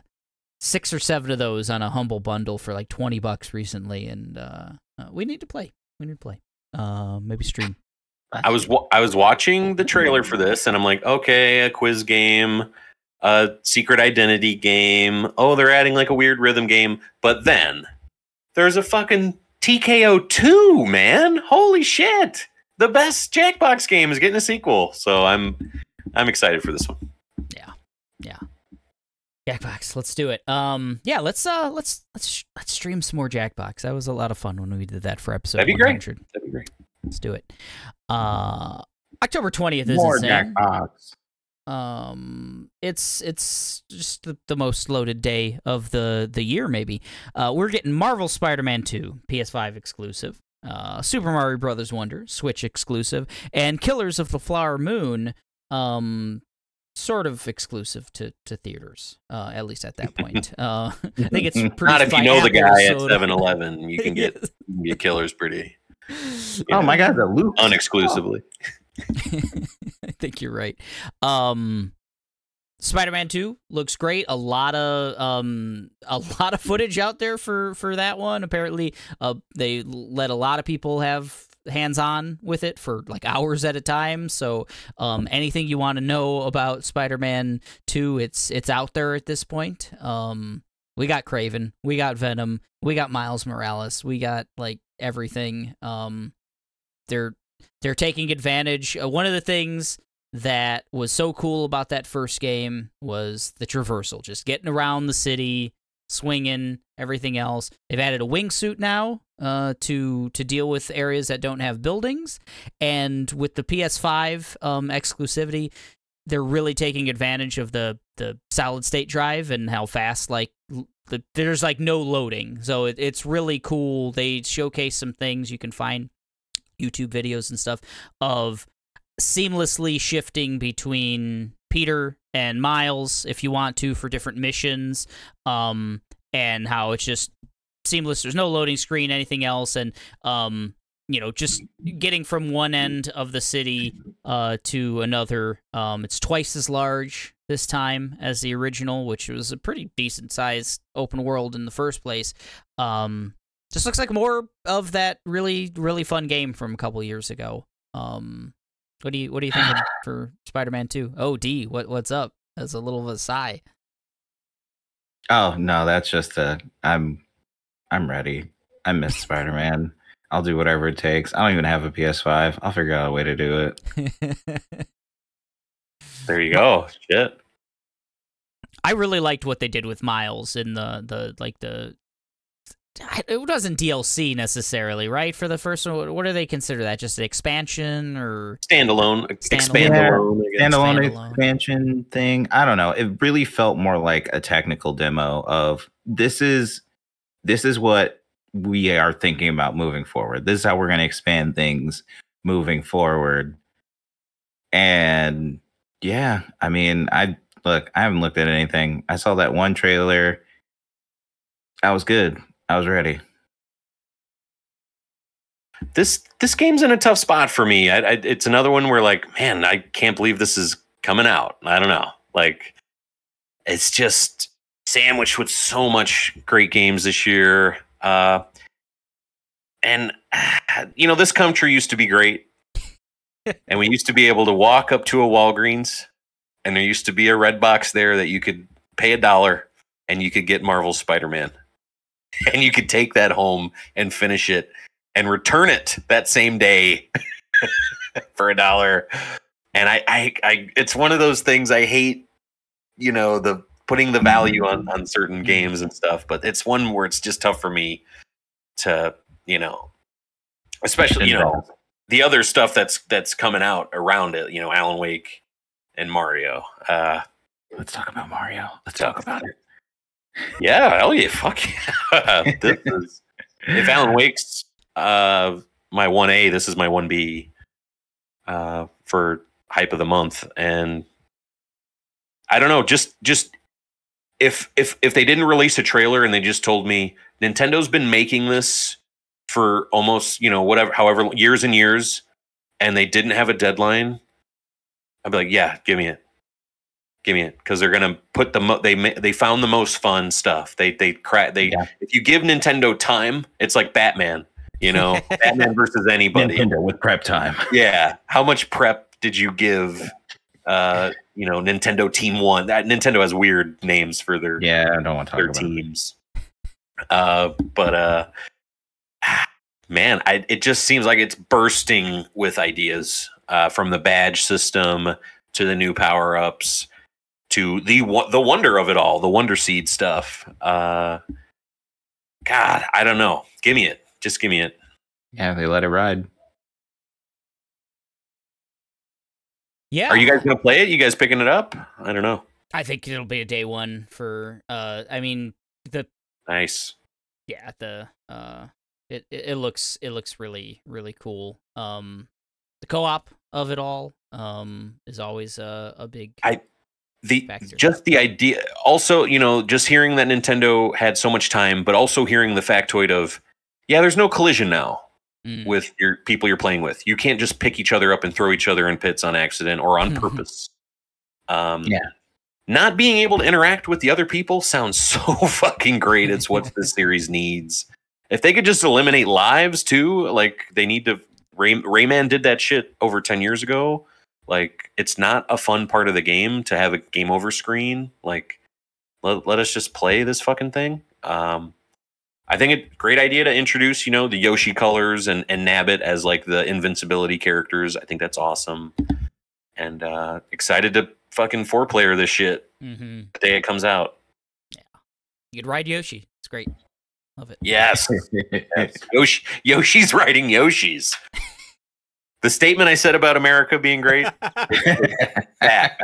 six or seven of those on a humble bundle for like twenty bucks recently, and uh, uh we need to play. We need to play. Uh, maybe stream I was wa- I was watching the trailer for this, and I'm like, okay, a quiz game, a secret identity game. Oh, they're adding like a weird rhythm game. But then there's a fucking TKO two, man. Holy shit! The best Jackbox game is getting a sequel, so I'm I'm excited for this one. Yeah. Yeah. Jackbox, let's do it. Um, yeah, let's uh, let's let's let's stream some more Jackbox. That was a lot of fun when we did that for episode That'd be great. That'd be great. Let's do it. Uh, October twentieth is More insane. Jackbox. Um, it's it's just the, the most loaded day of the the year. Maybe. Uh, we're getting Marvel Spider-Man two, PS5 exclusive. Uh, Super Mario Brothers Wonder, Switch exclusive, and Killers of the Flower Moon. Um, sort of exclusive to, to theaters, uh, at least at that point. Uh, I think it's produced Not if you by know the Apple, guy at so- 7-Eleven. You can get you can get killers pretty you Oh know, my god, the loop. unexclusively. I think you're right. Um, Spider-Man 2 looks great. A lot of um a lot of footage out there for for that one. Apparently, uh they let a lot of people have hands-on with it for like hours at a time. So, um anything you want to know about Spider-Man 2, it's it's out there at this point. Um we got Kraven, we got Venom, we got Miles Morales, we got like everything. Um they're they're taking advantage. Uh, one of the things that was so cool about that first game was the traversal, just getting around the city, swinging, everything else. They've added a wingsuit now uh, to to deal with areas that don't have buildings, and with the PS5 um, exclusivity, they're really taking advantage of the the solid state drive and how fast like the, there's like no loading so it, it's really cool they showcase some things you can find youtube videos and stuff of seamlessly shifting between peter and miles if you want to for different missions um and how it's just seamless. There's no loading screen anything else and um you know just getting from one end of the city uh to another. Um it's twice as large this time as the original which was a pretty decent sized open world in the first place. Um just looks like more of that really really fun game from a couple years ago um what do you what do you think for spider-man 2 oh d what what's up that's a little of a sigh Oh no, that's just a. I'm, I'm ready. I miss Spider Man. I'll do whatever it takes. I don't even have a PS5. I'll figure out a way to do it. There you go. Shit. I really liked what they did with Miles in the the like the. It wasn't DLC necessarily, right? For the first one, what do they consider that? Just an expansion or Standalone. Standalone. Expand Yeah. alone. Standalone Standalone. expansion thing. I don't know. It really felt more like a technical demo of this is this is what we are thinking about moving forward. This is how we're going to expand things moving forward. And yeah, I mean, I look, I haven't looked at anything. I saw that one trailer. That was good. I was ready. this this game's in a tough spot for me. I, I, it's another one where like, man, I can't believe this is coming out. I don't know. Like, it's just sandwiched with so much great games this year. Uh, and you know, this country used to be great, and we used to be able to walk up to a Walgreens, and there used to be a red box there that you could pay a dollar, and you could get Marvel Spider Man, and you could take that home and finish it and return it that same day for a dollar. And I, I, I, it's one of those things I hate, you know, the putting the value on, on certain games and stuff, but it's one where it's just tough for me to, you know, especially, you know, the other stuff that's, that's coming out around it, you know, Alan Wake and Mario. Uh, Let's talk about Mario. Let's talk about it. Yeah, hell yeah, fuck yeah. this is, if Alan Wake's uh, my one A, this is my one B uh, for hype of the month, and I don't know, just just if if if they didn't release a trailer and they just told me Nintendo's been making this for almost you know whatever however years and years, and they didn't have a deadline, I'd be like, yeah, give me it. Give me it because they're gonna put the mo- they they found the most fun stuff. They they crack they Yeah. if you give Nintendo time, it's like Batman. You know, Batman versus anybody. Nintendo with prep time. Yeah. How much prep did you give? Uh, you know, Nintendo Team One. That Nintendo has weird names for their Yeah, I don't want to talk about it. teams. Uh, but uh, man, I, it just seems like it's bursting with ideas uh, from the badge system to the new power ups to the the wonder of it all, the Wonder Seed stuff. Uh, God, I don't know. Give me it. Just give me it. Yeah, they let it ride. Yeah. Are you guys gonna play it? You guys picking it up? I don't know. I think it'll be a day one for. Uh, I mean, the Nice. yeah the uh, it it, it looks it looks really really cool. Um, the co-op of it all um is always a a big. I- the Factor. just the idea also you know just hearing that nintendo had so much time but also hearing the factoid of yeah there's no collision now Mm. with your people you're playing with you can't just pick each other up and throw each other in pits on accident or on purpose um Yeah. not being able to interact with the other people sounds so fucking great it's what this series needs if they could just eliminate lives too like they need to Ray, rayman did that shit over 10 years ago like it's not a fun part of the game to have a game over screen. Like let, let us just play this fucking thing. Um i think a great idea to introduce you know the yoshi colors and and nabbit as like the invincibility characters. I think that's awesome. And uh excited to fucking four player this shit Mm-hmm. the day it comes out. Yeah, You could ride Yoshi. It's great. Love it. yes. Yoshi, yoshi's riding yoshis the statement i said about america being great back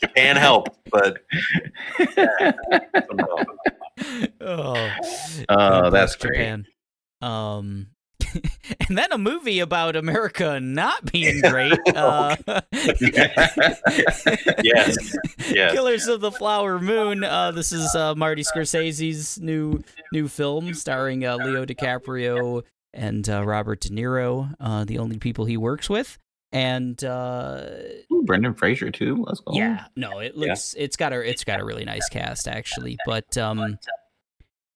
japan helped but oh, Oh, that's bless great. Japan. Um, and then a movie about America not being great. Uh, yes yes Killers of the Flower Moon. Uh, this is uh, Marty Scorsese's new new film starring uh, Leo DiCaprio and uh, Robert De Niro, uh, the only people he works with. And uh, Ooh, Brendan Fraser too. Let's go. yeah, no, it looks it's got a it's got a really nice cast actually, but um,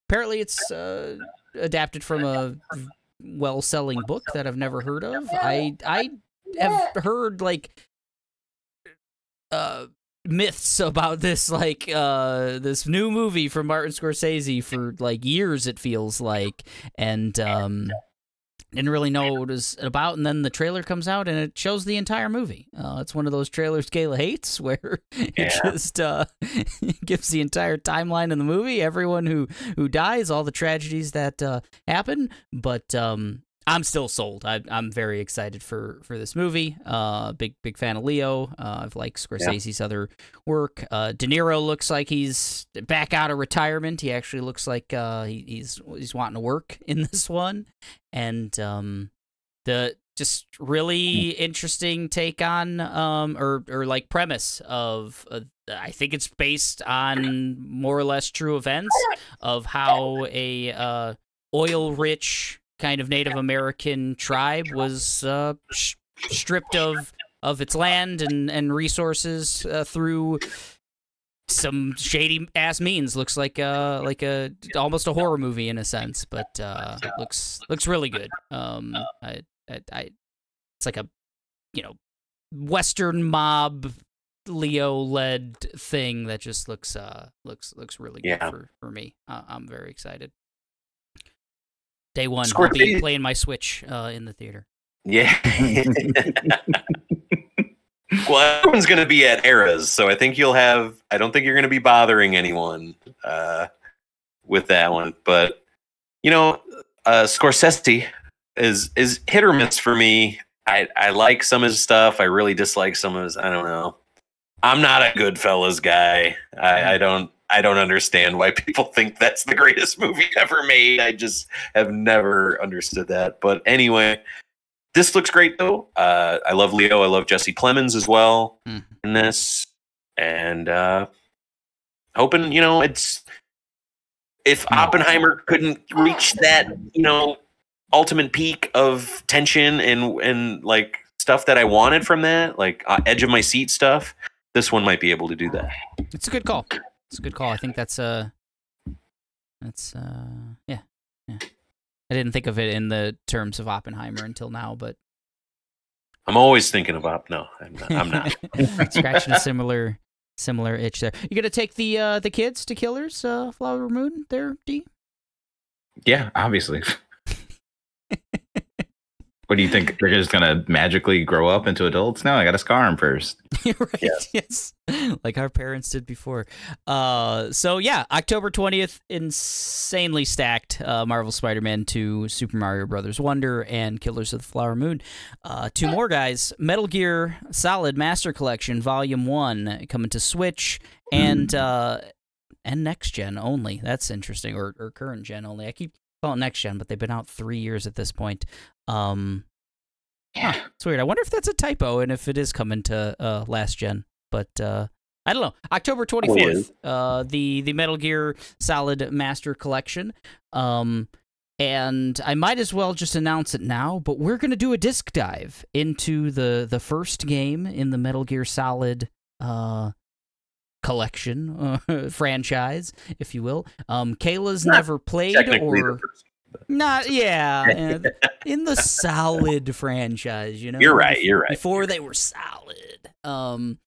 apparently it's uh, adapted from a well-selling book that I've never heard of. I I have heard like uh myths about this like uh this new movie from Martin Scorsese for like years it feels like and um didn't really know what it was about and then the trailer comes out and it shows the entire movie uh, it's one of those trailers Kayla hates where it Yeah. just uh, gives the entire timeline of the movie everyone who who dies all the tragedies that uh, happen but um I'm still sold. I, I'm very excited for for this movie. Uh, big big fan of Leo. Uh, I've liked Scorsese's other work. Uh, De Niro looks like he's back out of retirement. He actually looks like uh, he, he's he's wanting to work in this one, and um, the just really interesting take on um or or like premise of uh, I think it's based on more or less true events of how a uh, oil rich kind of Native American tribe was uh, sh- stripped of of its land and and resources uh, through some shady ass means. Looks like uh like a almost a horror movie in a sense, but uh, looks looks really good. Um, I, I, I it's like a you know Western mob Leo led thing that just looks uh looks looks really good Yeah. for for me. Uh, I'm very excited. Day one, I'll be playing my Switch uh, in the theater. Yeah. well, everyone's going to be at eras, so I think you'll have. I don't think you're going to be bothering anyone uh, with that one. But you know, uh, Scorsese is is hit or miss for me. I I like some of his stuff. I really dislike some of his. I don't know. I'm not a Goodfellas guy. I, I don't. I don't understand why people think that's the greatest movie ever made. I just have never understood that. But anyway, this looks great though. Uh, I love Leo. I love Jesse Plemons as well Mhm. in this, and uh, hoping you know it's if Oppenheimer couldn't reach that you know ultimate peak of tension and and like stuff that I wanted from that, like uh, edge of my seat stuff. This one might be able to do that. It's a good call. It's a good call. I think that's uh that's uh yeah. Yeah. I didn't think of it in the terms of Oppenheimer until now, but I'm always thinking of about no, I'm not. I'm not. scratching a similar similar itch there. You gonna take the uh, the kids to Killers uh, Flower Moon there, D? Yeah, obviously. What do you think? They're just gonna magically grow up into adults? No, I gotta scar them first. right. Yes. Like our parents did before. Uh, so yeah, October twentieth, insanely stacked. Uh, Marvel Spider-Man Two, Super Mario Brothers Wonder, and Killers of the Flower Moon. Uh, two more guys. Metal Gear Solid Master Collection Volume One coming to Switch and uh, and next gen only. That's interesting, or or current gen only. I keep calling it next gen, but they've been out three years at this point. Um, Yeah. it's weird. I wonder if that's a typo and if it is coming to uh, last gen. But uh, I don't know. October twenty fourth, uh, the the Metal Gear Solid Master Collection. Um, and I might as well just announce it now. But we're gonna do a disc dive into the the first game in the Metal Gear Solid uh, collection uh, franchise, if you will. Um, Kayla's Not never played or not yeah in the solid franchise you know You're right. You're right. before they were solid um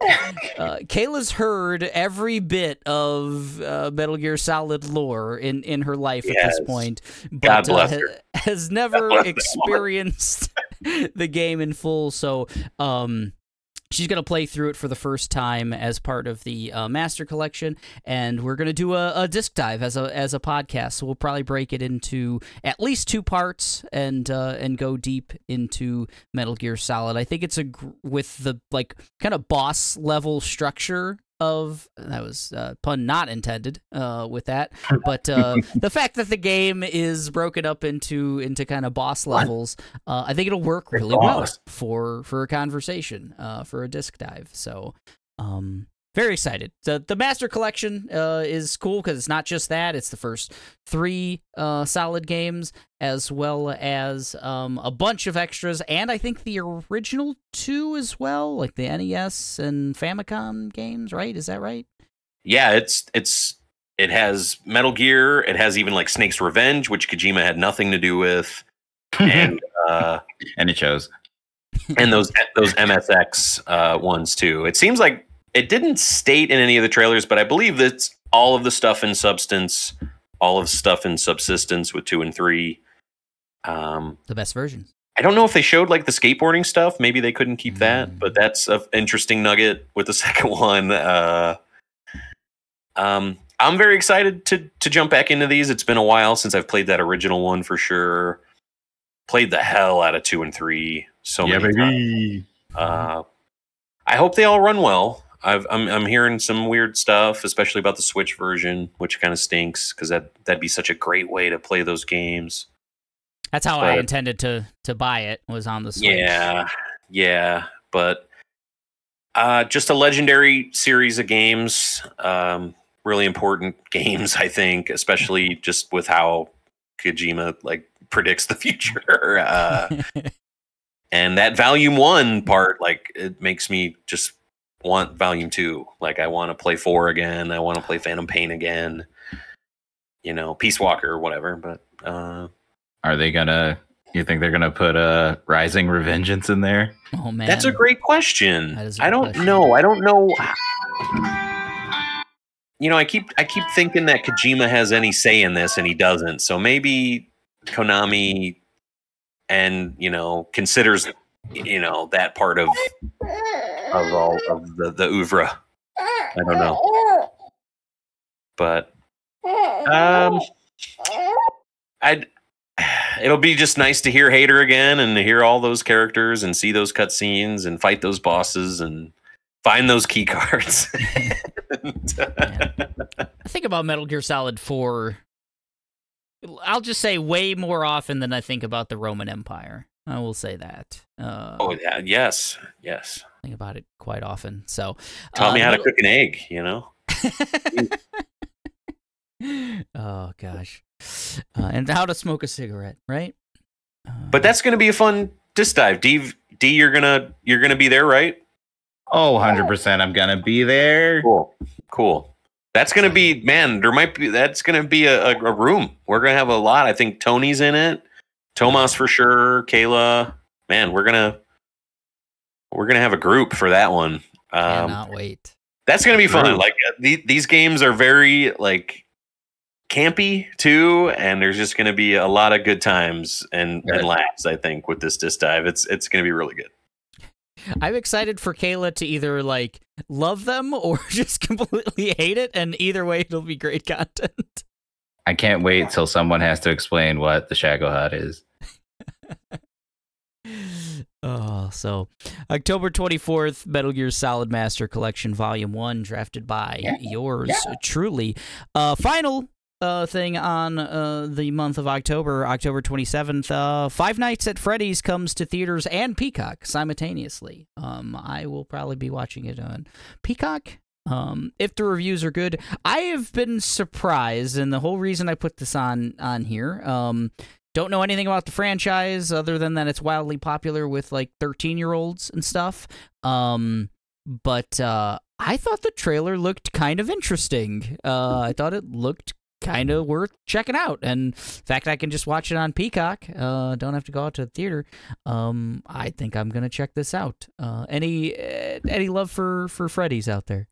uh, kayla's heard every bit of uh, metal gear solid lore in in her life at this point but uh, has never experienced the game in full so um She's going to play through it for the first time as part of the uh, Master Collection, and we're going to do a, a disc dive as a as a podcast. So we'll probably break it into at least two parts and uh, and go deep into Metal Gear Solid. I think it's a gr- with the like kind of boss level structure of that was uh, pun not intended uh, with that, but uh, the fact that the game is broken up into into kind of boss levels, uh, I think it'll work really well for for a conversation, uh, for a disc dive. So, um, very excited. The the Master Collection uh, is cool because it's not just that; it's the first three uh, solid games, as well as um, a bunch of extras, and I think the original two as well, like the NES and Famicom games. Right? Is that right? Yeah, it's it's it has Metal Gear. It has even like Snake's Revenge, which Kojima had nothing to do with, and uh, and it shows. and those those MSX uh, ones too. It seems like it didn't state in any of the trailers, but I believe that's all of the stuff in Substance, all of the stuff in Subsistence with two and three. Um, The best version. I don't know if they showed like the skateboarding stuff. Maybe they couldn't keep that, Mm. but that's an interesting nugget with the second one. Uh, um, I'm very excited to to jump back into these. It's been a while since I've played that original one for sure. Played the hell out of two and three so yeah, many times. baby. Uh, I hope they all run well. I've, I'm I'm hearing some weird stuff, especially about the Switch version, which kind of stinks because that that'd be such a great way to play those games. That's how I intended to to buy it. Was on the Switch. Yeah, yeah, but uh, just a legendary series of games. Um, really important games, I think, especially just with how Kojima like predicts the future. Uh, and that volume one part, like, it makes me just want volume two. Like, I want to play four again. I want to play Phantom Pain again. You know, Peace Walker or whatever. But uh, Are they gonna? You think they're gonna put a Rising Revengeance in there? oh man, That's a great question. That is a I don't question. know. I don't know. You know, I keep I keep thinking that Kojima has any say in this, and he doesn't. So maybe Konami, and you know, considers you know that part of of all of the the oeuvre. I don't know, but um, I'd. It'll be just nice to hear Hayter again and to hear all those characters and see those cutscenes and fight those bosses and find those key cards. And, uh, I think about Metal Gear Solid 4. I'll just say way more often than I think about the Roman Empire. I will say that. Uh, oh yeah, yes, yes. Think about it quite often. So Taught uh, me how to cook an egg. You know. oh gosh, uh, and how to smoke a cigarette, right? Uh, But that's going to be a fun disc dive. D, D, you're gonna you're gonna be there, right? Oh, 100 percent. I'm gonna be there. Cool, cool. That's gonna be man. There might be that's gonna be a, a, a room. We're gonna have a lot. I think Tony's in it. Tomas for sure. Kayla, man, we're gonna we're gonna have a group for that one. Um, Cannot wait. that's gonna be fun. Like uh, the, these games are very like campy too, and there's just gonna be a lot of good times and, Yeah. and laughs. I think with this disc dive, it's it's gonna be really good. I'm excited for Kayla to either like love them or just completely hate it, and either way, it'll be great content. I can't wait till someone has to explain what the Shagohod is. Oh, so October 24th, Metal Gear Solid Master Collection Volume 1, drafted by Yeah, yours truly. Uh, final uh, thing on uh, the month of October, October 27th, uh, Five Nights at Freddy's comes to theaters and Peacock simultaneously. Um, I will probably be watching it on Peacock. Um, if the reviews are good, I have been surprised, and the whole reason I put this on on here, um, don't know anything about the franchise other than that it's wildly popular with like 13 year olds and stuff. Um, but uh, I thought the trailer looked kind of interesting. Uh, I thought it looked kind of worth checking out. And the fact I can just watch it on Peacock, uh, don't have to go out to the theater. Um, I think I'm gonna check this out. Uh, any uh, any love for for Freddy's out there?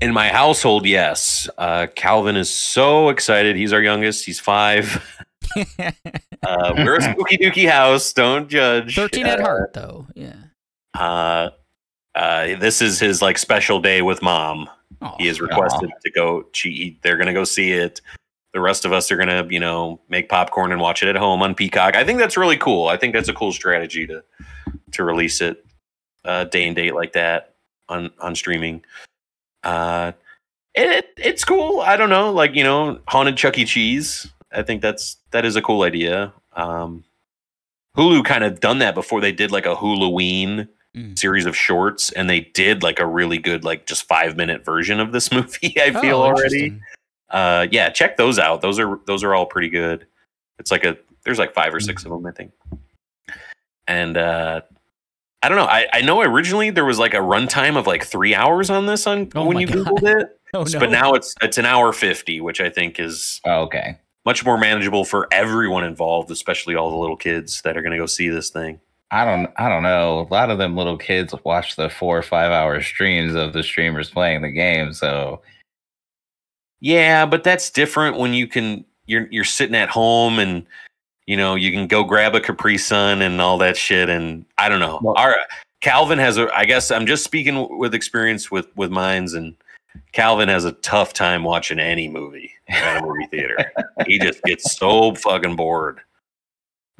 In my household, yes. Uh, Calvin is so excited. He's our youngest. He's five. Uh, we're a spooky dooky house. Don't judge. 13 at Uh, heart though. Yeah. Uh, uh, this is his like special day with mom. He has requested to go. She, they're going to go see it. The rest of us are going to, you know, make popcorn and watch it at home on Peacock. I think that's really cool. I think that's a cool strategy to to release it uh, day and date like that on on streaming. Uh, it it's cool. I don't know, like you know, haunted Chuck E. Cheese. I think that's that is a cool idea. Um, Hulu kind of done that before. They did like a Halloween Mm. series of shorts, and they did like a really good, like just five minute version of this movie. I feel Oh, already. Uh, yeah, check those out. Those are those are all pretty good. It's like a there's like five or Mm. six of them, I think. And uh, I don't know. I, I know originally there was like a runtime of like three hours on this on Oh when you God. googled it, Oh no. but now it's it's an hour fifty, which I think is Oh, okay. much more manageable for everyone involved, especially all the little kids that are going to go see this thing. I don't I don't know. A lot of them little kids watch the four or five hour streams of the streamers playing the game. So Yeah, but that's different when you can you're you're sitting at home and you know you can go grab a Capri Sun and all that shit and I don't know. Well- Our Calvin has a I guess I'm just speaking with experience with with mines and Calvin has a tough time watching any movie at a movie theater. he just gets so fucking bored.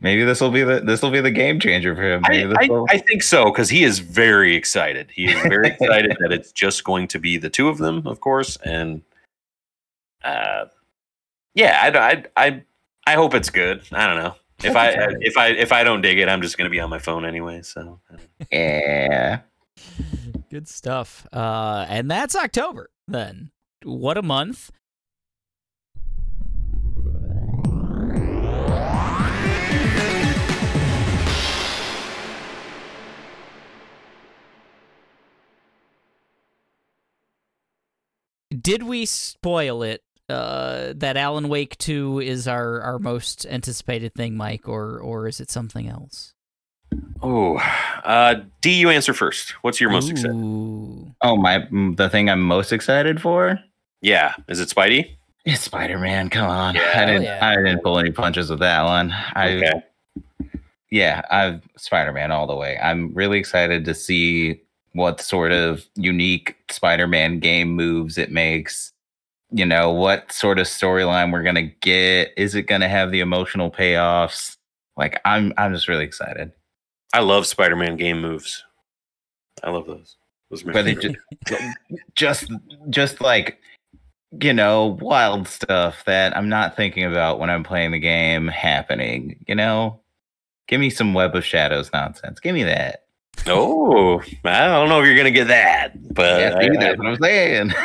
maybe this will be the this will be the game changer for him. I, I, I think so because he is very excited. He is very excited that it's just going to be the two of them, of course, and uh, yeah, I, I, I, I hope it's good. I don't know if I if I if I don't dig it, I'm just going to be on my phone anyway. So yeah. Good stuff. Uh, and that's October then. What a month. Did we spoil it? Uh, that Alan Wake 2 is our, our most anticipated thing, Mike, or or is it something else? oh, uh, D, you answer first. What's your most excited? Oh my the thing I'm most excited for Yeah, is it Spidey? is Spider Man. Come on. Yeah. I didn't Oh, yeah. I didn't pull any punches with that one. I Okay. yeah, I've Spider Man all the way. I'm really excited to see what sort of unique Spider Man game moves it makes. You know, what sort of storyline we're gonna get. Is it gonna have the emotional payoffs? Like I'm I'm just really excited. I love Spider-Man game moves. I love those. Those are my Whether favorite. ju- just just like you know, wild stuff that I'm not thinking about when I'm playing the game happening, you know? Give me some web of shadows nonsense. Give me that. Oh, I don't know if you're gonna get that, but yeah, I- I- that's what I'm saying.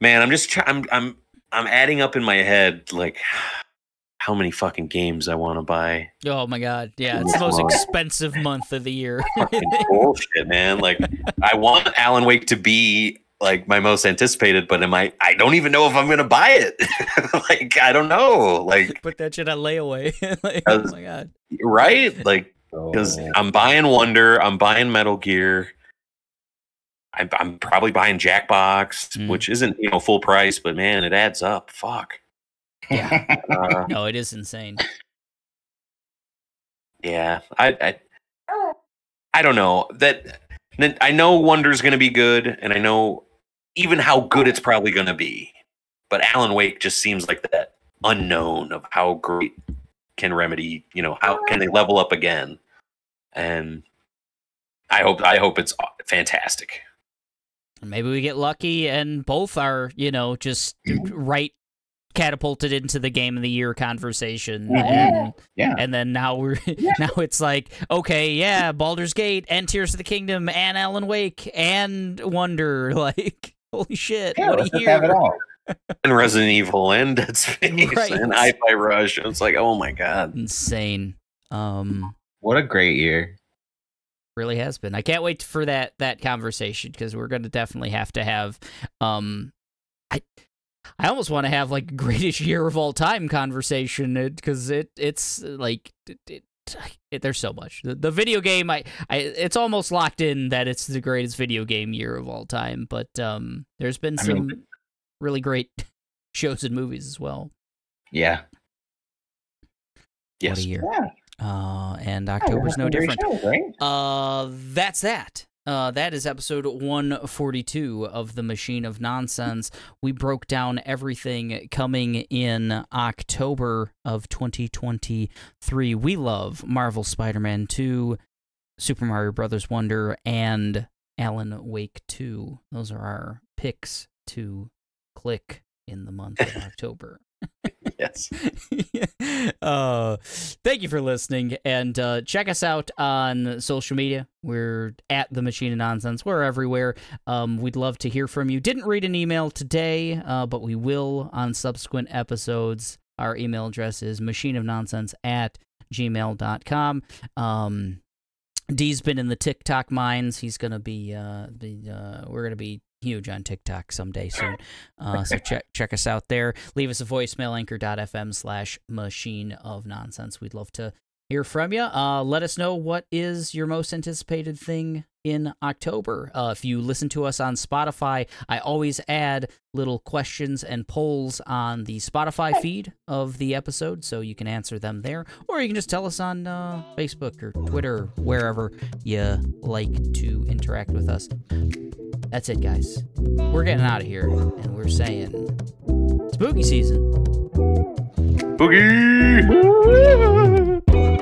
man, I'm just try- I'm I'm I'm adding up in my head like how many fucking games I want to buy. Oh my god. Yeah, it's the most expensive month of the year. Bullshit, man. Like I want Alan Wake to be like my most anticipated, but am I? I don't even know if I'm gonna buy it. like I don't know. Like Put that shit on layaway. like, oh my god. right? Like because Oh. I'm buying Wonder, I'm buying Metal Gear. I'm, I'm probably buying Jackbox, Mm. which isn't you know full price, but man, it adds up. Fuck. Uh, No, it is insane. yeah, I, I I don't know that. that- I know Wonder's going to be good, and I know even how good it's probably going to be. But Alan Wake just seems like that unknown of how great can Remedy, you know, how can they level up again? And I hope I hope it's fantastic. Maybe we get lucky and both are, you know, just right catapulted into the game of the year conversation. Mhm. And Yeah. and then now we're now it's like, okay, yeah, Baldur's Gate and Tears of the Kingdom and Alan Wake and Wonder. Like, holy shit. Yeah, what a just have it year. all. And Resident Evil and Dead Space Right. and Hi-Fi Rush. It's like, oh my god. Insane. Um What a great year. Really has been. I can't wait for that that conversation because we're going to definitely have to have um I I almost want to have like greatest year of all time conversation because it it's like it, it, it, there's so much. The, the video game I, I it's almost locked in that it's the greatest video game year of all time, but um there's been I some mean- really great shows and movies as well. Yeah. What Yes. a year. Yeah. Uh and October's no different. right? Uh, that's that. Uh, that is episode 142 of the Machine of Nonsense. We broke down everything coming in October of 2023. We love Marvel Spider-Man 2, Super Mario Brothers Wonder, and Alan Wake 2. Those are our picks to click in the month of October. Yes. uh, thank you for listening and uh, check us out on social media. We're at the Machine of Nonsense. We're everywhere. Um, we'd love to hear from you. Didn't read an email today, uh, but we will on subsequent episodes. Our email address is machineofnonsense at gmail.com. Um, D's been in the TikTok mines. He's gonna be, uh, be uh, we're gonna be huge on TikTok someday soon. Uh, so check check us out there. Leave us a voicemail anchor.fm slash machine of nonsense. We'd love to hear from you. Uh, let us know what is your most anticipated thing in October. Uh, if you listen to us on Spotify, I always add little questions and polls on the Spotify feed of the episode, so you can answer them there, or you can just tell us on uh, Facebook or Twitter, wherever you like to interact with us. That's it, guys. We're getting out of here, and we're saying spooky season. Boogie. Woo!